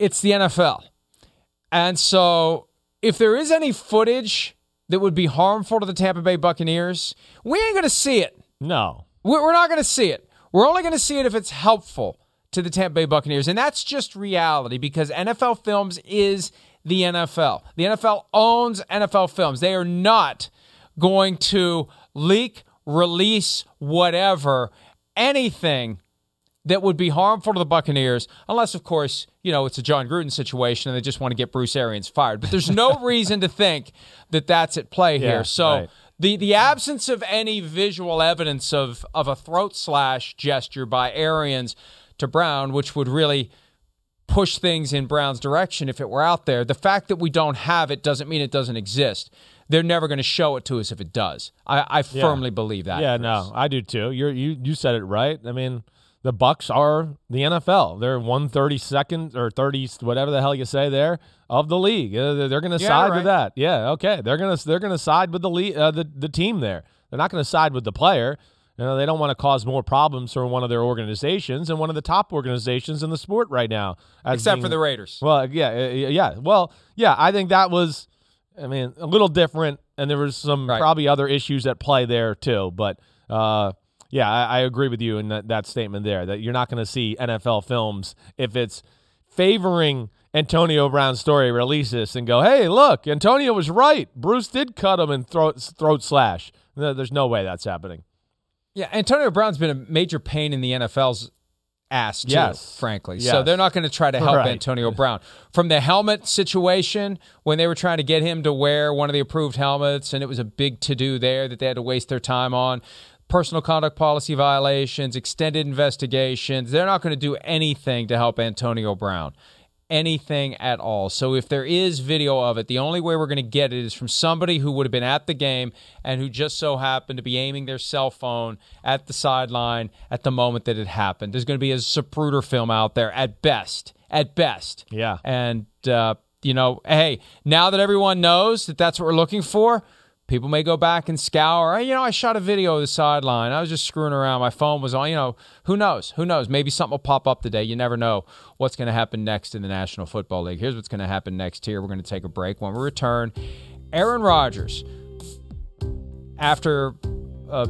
It's the NFL. And so, if there is any footage that would be harmful to the Tampa Bay Buccaneers, we ain't going to see it. no, We're we're not going to see it. We're only going to see it if it's helpful to the Tampa Bay Buccaneers. And that's just reality because NFL Films is the NFL. The NFL owns NFL Films. They are not going to leak, release, whatever anything that would be harmful to the Buccaneers, unless, of course, you know, it's a Jon Gruden situation and they just want to get Bruce Arians fired. But there's no reason to think that that's at play Yeah, here. So right. the, the absence of any visual evidence of, of a throat slash gesture by Arians to Brown, which would really push things in Brown's direction if it were out there. The fact that we don't have it doesn't mean it doesn't exist. They're never going to show it to us if it does. I, I firmly believe that. Yeah, Chris. no, I do too. You're, you you said it right. I mean, the Bucks are the NFL. They're one thirty second or thirty whatever the hell you say there of the league. Uh, They're, they're going to Yeah, side right. with that. Yeah, okay. They're going to they're going to side with the league, uh, the the team there. They're not going to side with the player. You know, they don't want to cause more problems for one of their organizations and one of the top organizations in the sport right now. Except being- for the Raiders. well, yeah, yeah. Well, yeah, I think that was, I mean, a little different, and there was some Right. probably other issues at play there too. But uh, yeah, I, I agree with you in that, that statement there that you're not going to see NFL films if it's favoring Antonio Brown's story. Release this and go, hey, look, Antonio was right. Bruce did cut him and throat throat slash. No, There's no way that's happening. Yeah, Antonio Brown's been a major pain in the NFL's ass, too, Yes. frankly. Yes. So they're not going to try to help Right. Antonio Brown. From the helmet situation, when they were trying to get him to wear one of the approved helmets, and it was a big to do there that they had to waste their time on. Personal conduct policy violations, extended investigations. They're not going to do anything to help Antonio Brown. Anything at all. So if there is video of it, the only way we're going to get it is from somebody who would have been at the game and who just so happened to be aiming their cell phone at the sideline at the moment that it happened. There's going to be a Zapruder film out there at best. At best. Yeah. And, uh, you know, hey, now that everyone knows that that's what we're looking for, people may go back and scour. "Hey, You know, I shot a video of the sideline. I was just screwing around. My phone was on. You know, who knows? Who knows? Maybe something will pop up today. You never know what's going to happen next in the National Football League. Here's what's going to happen next here. We're going to take a break. When we return, Aaron Rodgers, after a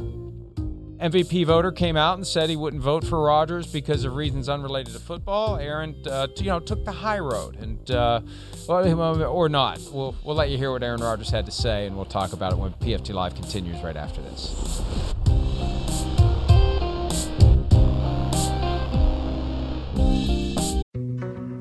MVP voter came out and said he wouldn't vote for Rodgers because of reasons unrelated to football. Aaron, uh, you know, took the high road, and uh, or not. We'll we'll let you hear what Aaron Rodgers had to say, and we'll talk about it when PFT Live continues right after this.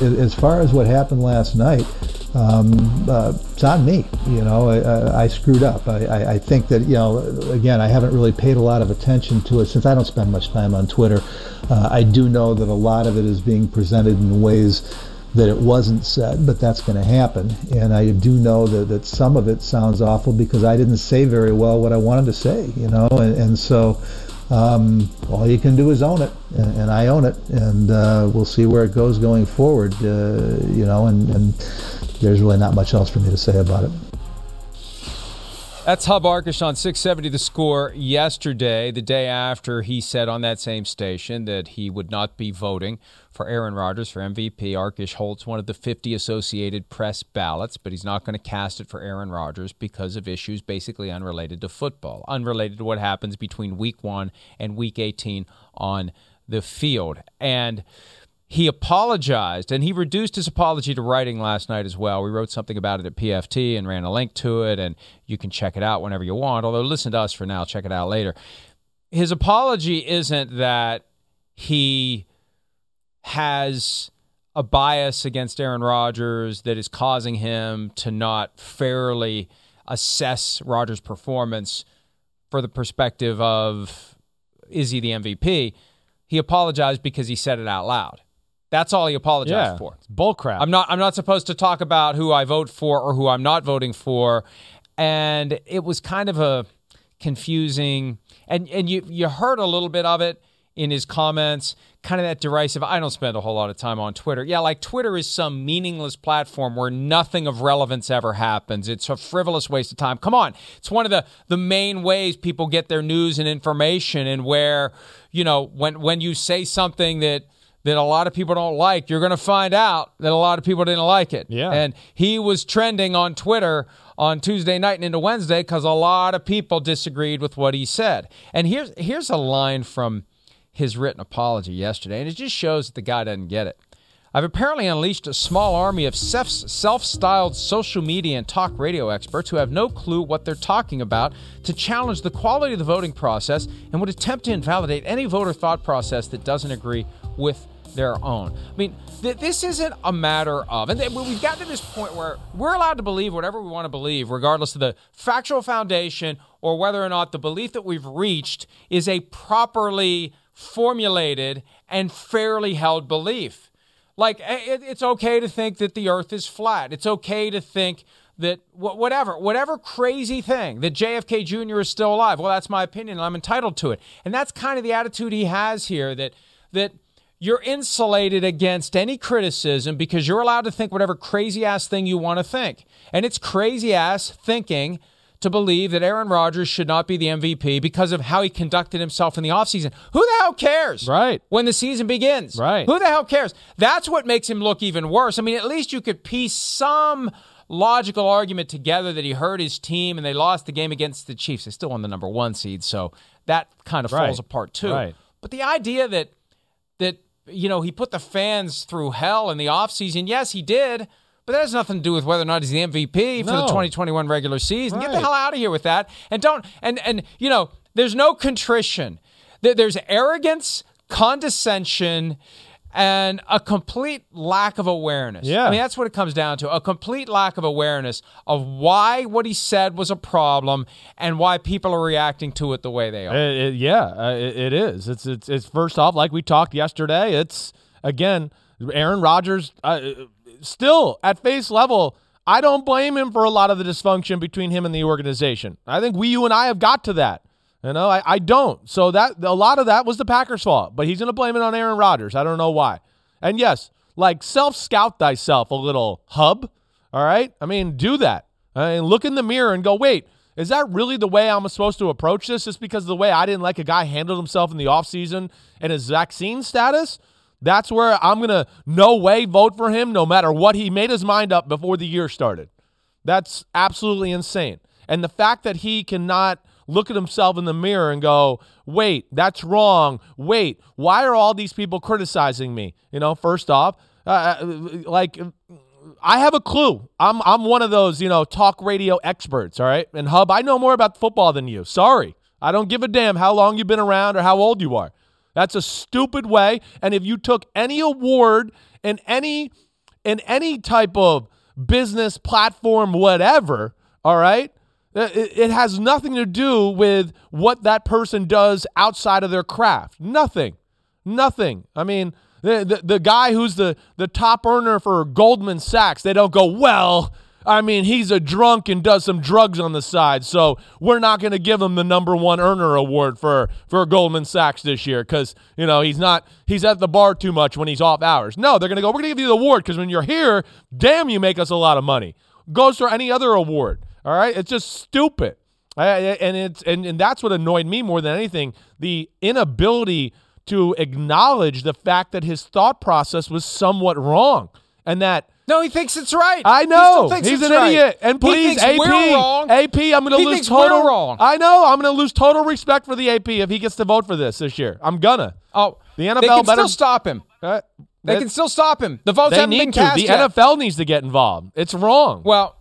As far as what happened last night, um, uh, it's on me. You know, I, I, screwed up. I, I, I think that you know, again, I haven't really paid a lot of attention to it since I don't spend much time on Twitter. Uh, I do know that a lot of it is being presented in ways that it wasn't said, but that's going to happen. And I do know that, that some of it sounds awful because I didn't say very well what I wanted to say. You know, and, and so. Um, all you can do is own it, and, and I own it, and uh, we'll see where it goes going forward. Uh, you know, and, and there's really not much else for me to say about it. That's Hub Arkush on 670 The Score yesterday, the day after he said on that same station that he would not be voting for Aaron Rodgers for MVP. Arkush holds one of the 50 Associated Press ballots, but he's not going to cast it for Aaron Rodgers because of issues basically unrelated to football, unrelated to what happens between week one and week 18 on the field. And he apologized and he reduced his apology to writing last night as well. We wrote something about it at PFT and ran a link to it, and you can check it out whenever you want. Although, listen to us for now, check it out later. His apology isn't that he has a bias against Aaron Rodgers that is causing him to not fairly assess Rodgers' performance for the perspective of is he the MVP? He apologized because he said it out loud. That's all he apologized Yeah, for. it's bullcrap. I'm not I'm not supposed to talk about who I vote for or who I'm not voting for. And it was kind of a confusing and and you you heard a little bit of it in his comments, kind of that derisive. I don't spend a whole lot of time on Twitter. Yeah, like Twitter is some meaningless platform where nothing of relevance ever happens. It's a frivolous waste of time. Come on. It's one of the the main ways people get their news and information and where, you know, when when you say something that that a lot of people don't like, you're going to find out that a lot of people didn't like it. Yeah. And he was trending on Twitter on Tuesday night and into Wednesday because a lot of people disagreed with what he said. And here's here's a line from his written apology yesterday, and it just shows that the guy doesn't get it. I've apparently unleashed a small army of self styled social media and talk radio experts who have no clue what they're talking about to challenge the quality of the voting process and would attempt to invalidate any voter thought process that doesn't agree with their own. I mean, th- this isn't a matter of, and th- we've gotten to this point where we're allowed to believe whatever we want to believe, regardless of the factual foundation or whether or not the belief that we've reached is a properly formulated and fairly held belief. Like, it, it's okay to think that the earth is flat. It's okay to think that wh- whatever, whatever crazy thing that JFK Jr. is still alive. Well, that's my opinion, and I'm entitled to it. And that's kind of the attitude he has here that that you're insulated against any criticism because you're allowed to think whatever crazy ass thing you want to think. And it's crazy ass thinking to believe that Aaron Rodgers should not be the MVP because of how he conducted himself in the offseason. Who the hell cares? Right. When the season begins. Right. Who the hell cares? That's what makes him look even worse. I mean, at least you could piece some logical argument together that he hurt his team and they lost the game against the Chiefs. They still won the number one seed, so that kind of Right. falls apart too. Right. But the idea that that you know he put the fans through hell in the offseason, yes, he did. But that has nothing to do with whether or not he's the MVP for the 2021 regular season. Get the hell out of here with that. And don't and and you know, there's no contrition. There's arrogance, condescension, and a complete lack of awareness. Yeah. I mean, that's what it comes down to. A complete lack of awareness of why what he said was a problem and why people are reacting to it the way they are. It- it- yeah, uh, it, it is. It's, it's it's first off, like we talked yesterday. It's again, Aaron Rodgers. Uh, still at face level, I don't blame him for a lot of the dysfunction between him and the organization. I think we, you, and I have got to that. You know, I, I don't. So that a lot of that was the Packers' fault, but he's going to blame it on Aaron Rodgers. I don't know why. And yes, like self scout thyself a little, hub. All right, I mean, do that. I mean, look in the mirror and go, wait, is that really the way I'm supposed to approach this? Just because of the way I didn't like a guy handled himself in the offseason and his vaccine status? That's where I'm going to no way vote for him no matter what. He made his mind up before the year started. That's absolutely insane. And the fact that he cannot look at himself in the mirror and go, wait, that's wrong. Wait, why are all these people criticizing me? You know, first off, uh, like, I have a clue. I'm I'm one of those, you know, talk radio experts, all right? And Hub, I know more about football than you. Sorry. I don't give a damn how long you've been around or how old you are. That's a stupid way. And if you took any award in any in any type of business platform, whatever, all right, Uh, it, it has nothing to do with what that person does outside of their craft. Nothing. Nothing. I mean, the, the, the guy who's the, the top earner for Goldman Sachs, they don't go, well, I mean, he's a drunk and does some drugs on the side, so we're not going to give him the number one earner award for, for Goldman Sachs this year because, you know, he's not, he's at the bar too much when he's off hours. No, they're going to go, we're going to give you the award because when you're here, damn, you make us a lot of money. Goes for any other award. All right? It's just stupid. And it's and, and that's what annoyed me more than anything the inability to acknowledge the fact that his thought process was somewhat wrong and that No, he thinks it's right. I He know he's an right. idiot. And please, AP. AP, I'm going to lose total. wrong. I know I'm going to lose total respect for the AP if he gets to vote for this this year. I'm gonna. Oh, The they NFL can better still stop him. Uh, They that- can still stop him. The votes They haven't been need to. The yet. NFL needs to get involved. It's wrong. Well,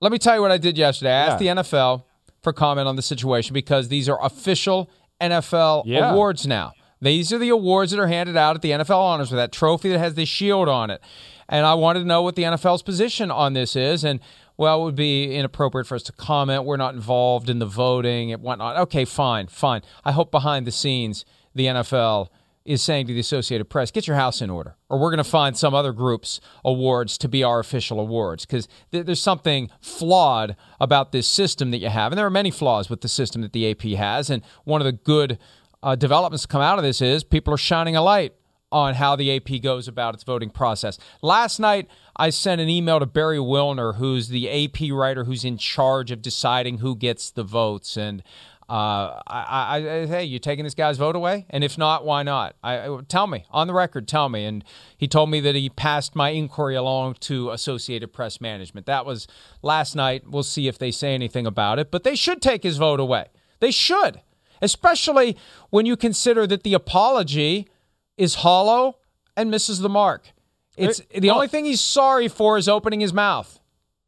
let me tell you what I did yesterday. I asked Yeah. the NFL for comment on the situation because these are official NFL Yeah. awards now. These are the awards that are handed out at the NFL Honors with that trophy that has the shield on it. And I wanted to know what the NFL's position on this is. And well, it would be inappropriate for us to comment. We're not involved in the voting and whatnot. Okay, fine, fine. I hope behind the scenes the NFL is saying to the Associated Press, get your house in order, or we're going to find some other group's awards to be our official awards because th- there's something flawed about this system that you have. And there are many flaws with the system that the AP has. And one of the good uh, developments to come out of this is people are shining a light on how the AP goes about its voting process. Last night, I sent an email to Barry Wilner, who's the AP writer who's in charge of deciding who gets the votes. And uh, I, I, I, hey, you taking this guy's vote away? And if not, why not? I, tell me on the record. Tell me. And he told me that he passed my inquiry along to Associated Press Management. That was last night. We'll see if they say anything about it. But they should take his vote away. They should, especially when you consider that the apology is hollow and misses the mark. It's It- the only thing he's sorry for is opening his mouth.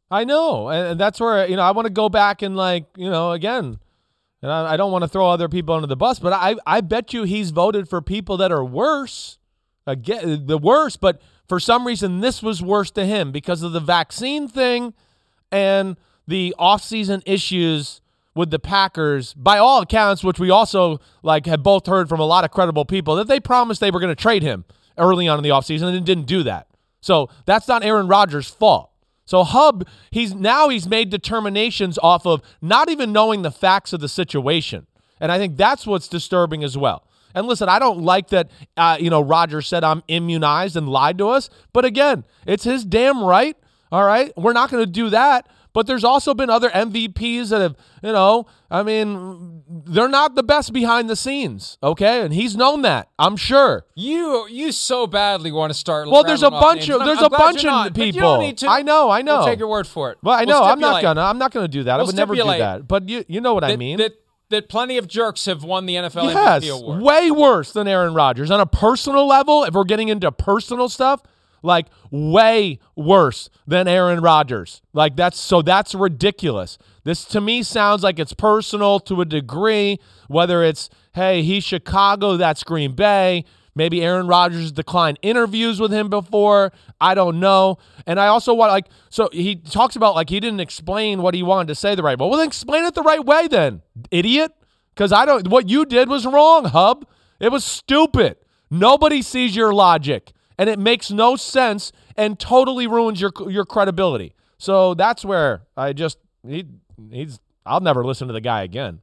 I know, and that's where you know I want to go back and like you know again, and I, I don't want to throw other people under the bus, but I I bet you he's voted for people that are worse, again the worst, but for some reason this was worse to him because of the vaccine thing and the offseason issues with the Packers. By all accounts, which we also like have both heard from a lot of credible people that they promised they were going to trade him early on in the offseason and didn't do that. So that's not Aaron Rodgers' fault. So Hub, he's now he's made determinations off of not even knowing the facts of the situation, and I think that's what's disturbing as well. And listen, I don't like that. Uh, you know, Roger said I'm immunized and lied to us, but again, it's his damn right. All right, we're not going to do that. But there's also been other MVPs that have, you know, I mean, they're not the best behind the scenes, okay? And he's known that, I'm sure. You you so badly want to start. Well, there's a bunch names. of there's I'm a bunch of not, but you people. don't need to- I know, I know. We'll take your word for it. Well, I We'll know. I'm not gonna. I'm not gonna do that. I We'll would never do that. But you, you know what I mean. That, that plenty of jerks have won the NFL yes, MVP award. way worse than Aaron Rodgers on a personal level. If we're getting into personal stuff, like way worse than Aaron Rodgers. Like that's so that's ridiculous. This to me sounds like it's personal to a degree. Whether it's hey he's Chicago, that's Green Bay. Maybe Aaron Rodgers declined interviews with him before. I don't know. And I also want like so he talks about like he didn't explain what he wanted to say the right way. Well, then explain it the right way then, idiot. Because I don't what you did was wrong, Hub. It was stupid. Nobody sees your logic, and it makes no sense and totally ruins your your credibility. So that's where I just he he's I'll never listen to the guy again.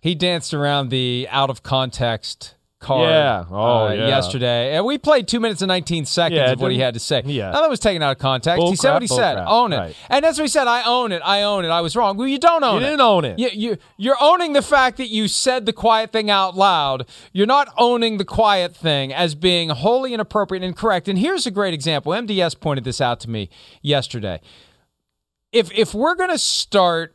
He danced around the out of context card Yeah. Oh, uh, yeah. yesterday. And we played two minutes and 19 seconds Yeah, of what he had to say. yeah. Now that was taken out of context. Bull he said what he said. crap. Own it. Right. And that's what he said. I own it. I own it. I was wrong. Well, you don't own You it. didn't own it. You, you, you're owning the fact that you said the quiet thing out loud. You're not owning the quiet thing as being wholly inappropriate and incorrect. And here's a great example. MDS pointed this out to me yesterday. If if we're going to start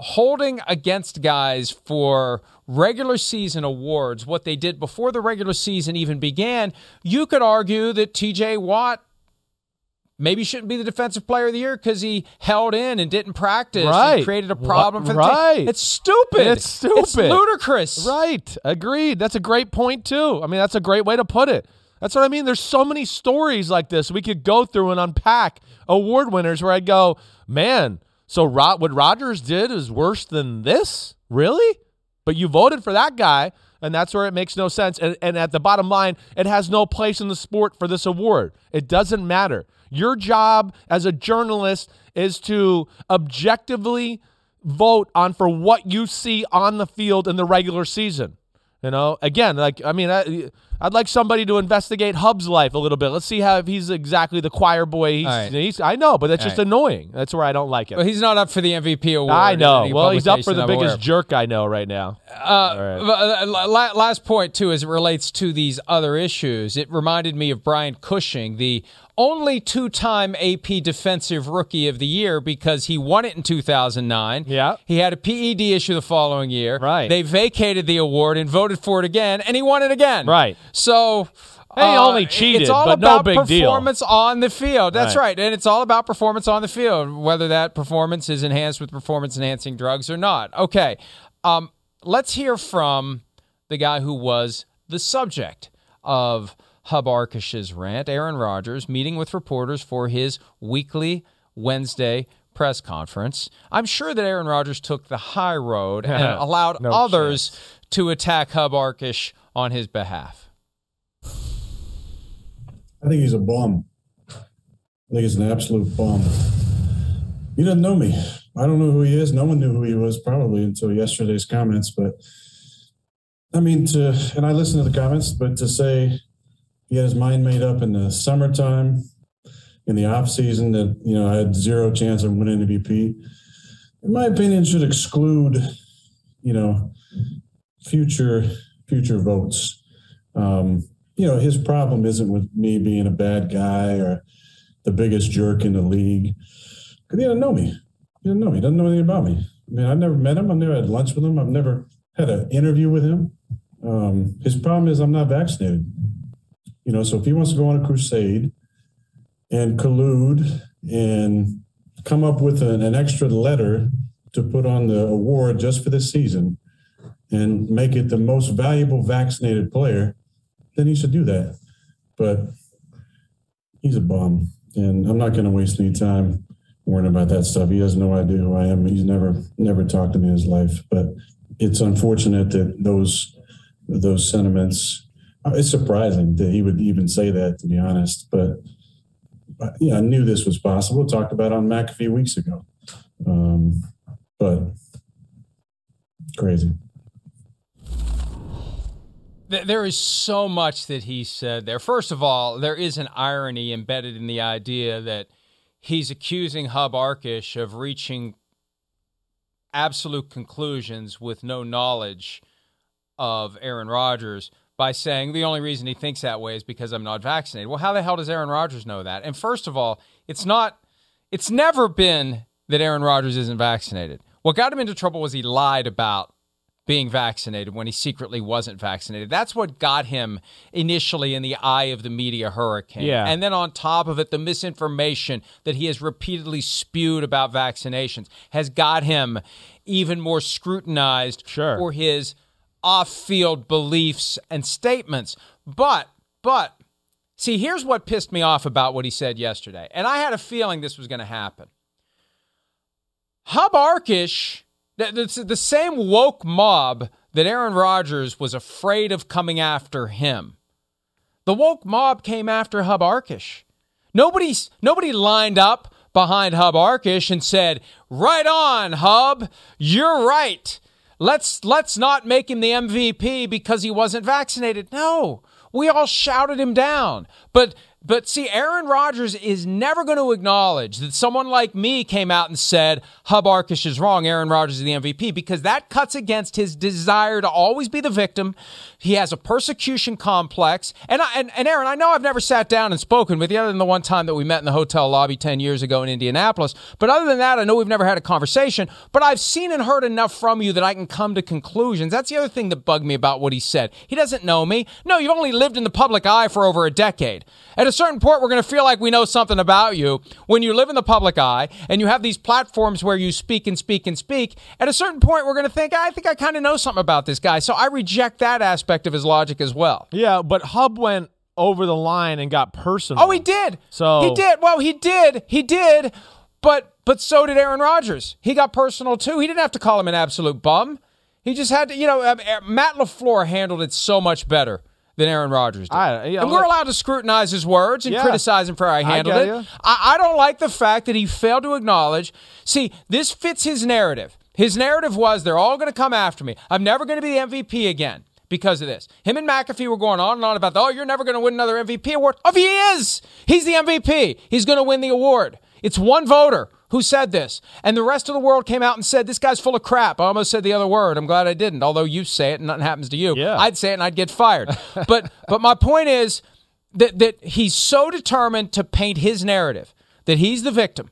holding against guys for regular season awards what they did before the regular season even began, you could argue that TJ Watt maybe shouldn't be the defensive player of the year because he held in and didn't practice Right. and created a problem for the team. right. It's stupid. It's stupid. It's ludicrous. Right. Agreed. That's a great point too. I mean, that's a great way to put it. That's what I mean. There's so many stories like this we could go through and unpack award winners where I'd go, man, so Rod, what Rodgers did is worse than this? Really? But you voted for that guy, and that's where it makes no sense. And, and at the bottom line, it has no place in the sport for this award. It doesn't matter. Your job as a journalist is to objectively vote on for what you see on the field in the regular season. You know, again, like I mean, I, I'd like somebody to investigate Hub's life a little bit. Let's see how if he's exactly the choir boy. He's, right. he's I know, but that's All just right. annoying. That's where I don't like it. But he's not up for the MVP award. I know. Well, he's up for the I'm aware biggest jerk I know right now. Uh, la- Last point too, as it relates to these other issues, it reminded me of Brian Cushing, the only two-time AP Defensive Rookie of the Year, because he won it in 2009. Yeah. he had a PED issue the following year. Right. They vacated the award and voted for it again, and he won it again. Right. So. He uh, only cheated, it's all but no about big deal. performance on the field. That's Right. right. And it's all about performance on the field, whether that performance is enhanced with performance enhancing drugs or not. Okay. Um, let's hear from the guy who was the subject of Hub Arkush's rant, Aaron Rodgers, meeting with reporters for his weekly Wednesday press conference. I'm sure that Aaron Rodgers took the high road and allowed No others to attack Hub Arkush on his behalf. I think he's a bum. I think he's an absolute bum. He doesn't know me. I don't know who he is. No one knew who he was probably until yesterday's comments. But I mean, to and I listened to the comments, but to say he had his mind made up in the summertime, in the off season, that you know I had zero chance of winning the MVP, in my opinion, should exclude, you know, future future votes. Um, you know, his problem isn't with me being a bad guy or the biggest jerk in the league. Because he doesn't know me. He doesn't know me. He doesn't know anything about me. I mean, I've never met him. I've never had lunch with him. I've never had an interview with him. Um, his problem is I'm not vaccinated. You know, so if he wants to go on a crusade and collude and come up with an, an extra letter to put on the award just for this season and make it the most valuable vaccinated player, then he should do that. But he's a bum, and I'm not going to waste any time worrying about that stuff. He has no idea who I am. He's never never talked to me in his life. But it's unfortunate that those those sentiments. It's surprising that he would even say that, to be honest. But uh, yeah, I knew this was possible. Talked about on few weeks ago. Um, but crazy. There is so much that he said there. First of all, there is an irony embedded in the idea that he's accusing Hub Arkush of reaching absolute conclusions with no knowledge of Aaron Rodgers by saying the only reason he thinks that way is because I'm not vaccinated. Well, how the hell does Aaron Rodgers know that? And first of all, it's not it's never been that Aaron Rodgers isn't vaccinated. What got him into trouble was he lied about being vaccinated when he secretly wasn't vaccinated. That's what got him initially in the eye of the media hurricane. Yeah. And then on top of it, the misinformation that he has repeatedly spewed about vaccinations has got him even more scrutinized Sure. for his off-field beliefs and statements. But but see, here's what pissed me off about what he said yesterday. And I had a feeling this was going to happen. Hub Arkush, the, the, the same woke mob that Aaron Rodgers was afraid of coming after him. The woke mob came after Hub Arkush. Nobody's, nobody lined up behind Hub Arkush and said, "Right on, Hub, you're right. Let's let's not make him the MVP because he wasn't vaccinated." No, we all shouted him down. But but see, Aaron Rodgers is never going to acknowledge that someone like me came out and said Hub Arkush is wrong. Aaron Rodgers is the MVP because that cuts against his desire to always be the victim. He has a persecution complex, and I, and, and Aaron, I know I've never sat down and spoken with you other than the one time that we met in the hotel lobby ten years ago in Indianapolis. But other than that, I know we've never had a conversation. But I've seen and heard enough from you that I can come to conclusions. That's the other thing that bugged me about what he said. He doesn't know me. No, you've only lived in the public eye for over a decade. At a certain point, we're going to feel like we know something about you. When you live in the public eye and you have these platforms where you speak and speak and speak, at a certain point, we're going to think, I think I kind of know something about this guy. So I reject that aspect of his logic as well. Yeah, but Hub went over the line and got personal. Oh, he did. So- he did. Well, he did. He did. But but so did Aaron Rodgers. He got personal too. He didn't have to call him an absolute bum. He just had to. You know, uh, Matt LaFleur handled it so much better than Aaron Rodgers did. I- yeah, and we're allowed to scrutinize his words and Yeah. criticize him for how he handled get it. I, I don't like the fact that he failed to acknowledge. See, this fits his narrative. His narrative was they're all going to come after me. I'm never going to be the MVP again because of this. Him and McAfee were going on and on about, oh, you're never going to win another MVP award. Oh, he is. He's the MVP. He's going to win the award. It's one voter who said this. And the rest of the world came out and said, this guy's full of crap. I almost said the other word. I'm glad I didn't. Although you say it and nothing happens to you. Yeah. I'd say it and I'd get fired. but but my point is that that he's so determined to paint his narrative that he's the victim.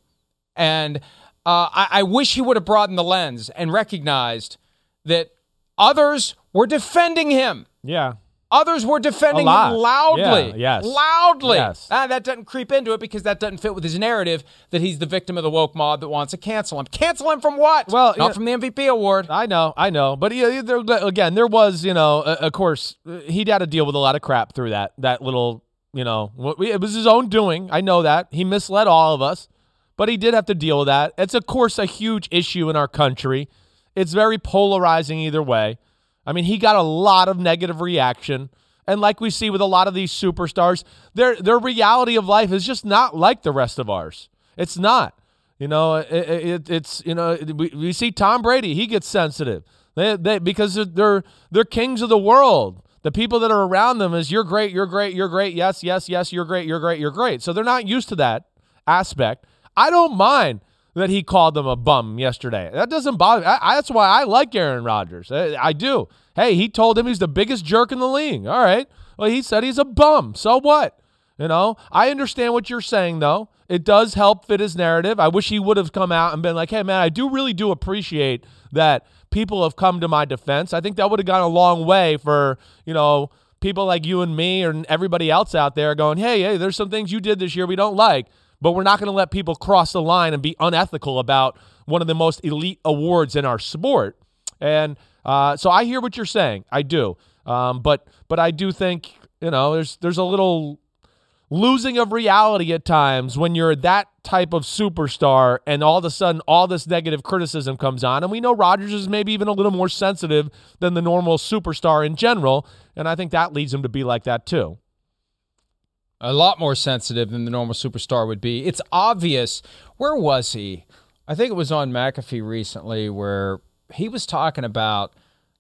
And uh, I, I wish he would have broadened the lens and recognized that others were defending him. Yeah. Others were defending him loudly. Yeah, yes. Loudly. Yes. Ah, that doesn't creep into it because that doesn't fit with his narrative that he's the victim of the woke mob that wants to cancel him. Cancel him from what? Well, not from the MVP award. I know, I know, but yeah, there, again, there was, you know, uh, of course, uh, he had to deal with a lot of crap through that that little, you know, what- it was his own doing. I know that he misled all of us, but he did have to deal with that. It's of course a huge issue in our country. It's very polarizing either way. I mean, he got a lot of negative reaction. And like we see with a lot of these superstars, their their reality of life is just not like the rest of ours. It's not. You know, it, it, it's you know we, we see Tom Brady. He gets sensitive they, they, because they're they're kings of the world. The people that are around them is you're great, you're great, you're great. Yes, yes, yes, you're great, you're great, you're great. So they're not used to that aspect. I don't mind that he called them a bum yesterday. That doesn't bother me. I, that's why I like Aaron Rodgers. I, I do. Hey, he told him he's the biggest jerk in the league. All right. Well, he said he's a bum. So what? You know, I understand what you're saying, though. It does help fit his narrative. I wish he would have come out and been like, hey, man, I do really do appreciate that people have come to my defense. I think that would have gone a long way for, you know, people like you and me and everybody else out there going, hey, hey, there's some things you did this year we don't like, but we're not going to let people cross the line and be unethical about one of the most elite awards in our sport. And uh, so I hear what you're saying. I do. Um, but but I do think, you know, there's there's a little losing of reality at times when you're that type of superstar and all of a sudden all this negative criticism comes on. And we know Rodgers is maybe even a little more sensitive than the normal superstar in general. And I think that leads him to be like that too. A lot more sensitive than the normal superstar would be. It's obvious. Where was he? I think it was on McAfee recently where he was talking about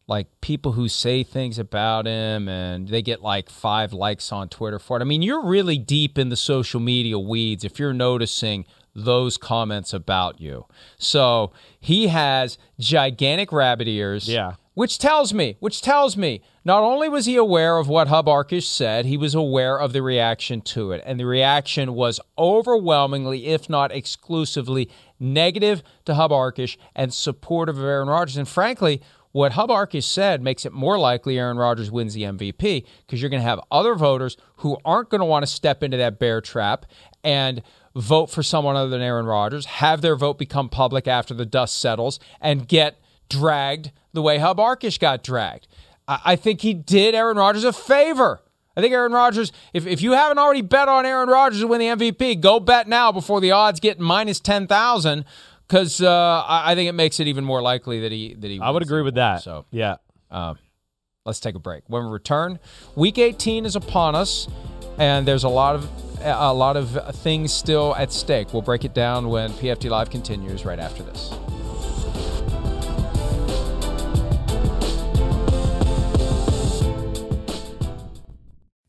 like people who say things about him and they get like five likes on Twitter for it. I mean, you're really deep in the social media weeds if you're noticing those comments about you. So he has gigantic rabbit ears. Yeah. Which tells me, which tells me, not only was he aware of what Hub Arkush said, he was aware of the reaction to it. And the reaction was overwhelmingly, if not exclusively, negative to Hub Arkush and supportive of Aaron Rodgers. And frankly, what Hub Arkush said makes it more likely Aaron Rodgers wins the MVP because you're going to have other voters who aren't going to want to step into that bear trap and vote for someone other than Aaron Rodgers, have their vote become public after the dust settles, and get dragged the way Hub Arkush got dragged. I, I think he did Aaron Rodgers a favor. I think Aaron Rodgers, if, if you haven't already bet on Aaron Rodgers to win the MVP, go bet now before the odds get minus 10,000 because uh, I, I think it makes it even more likely that he that he. I would agree with that. So yeah. um, let's take a break. When we return, Week 18 is upon us, and there's a lot of a lot of things still at stake. We'll break it down when PFT Live continues right after this.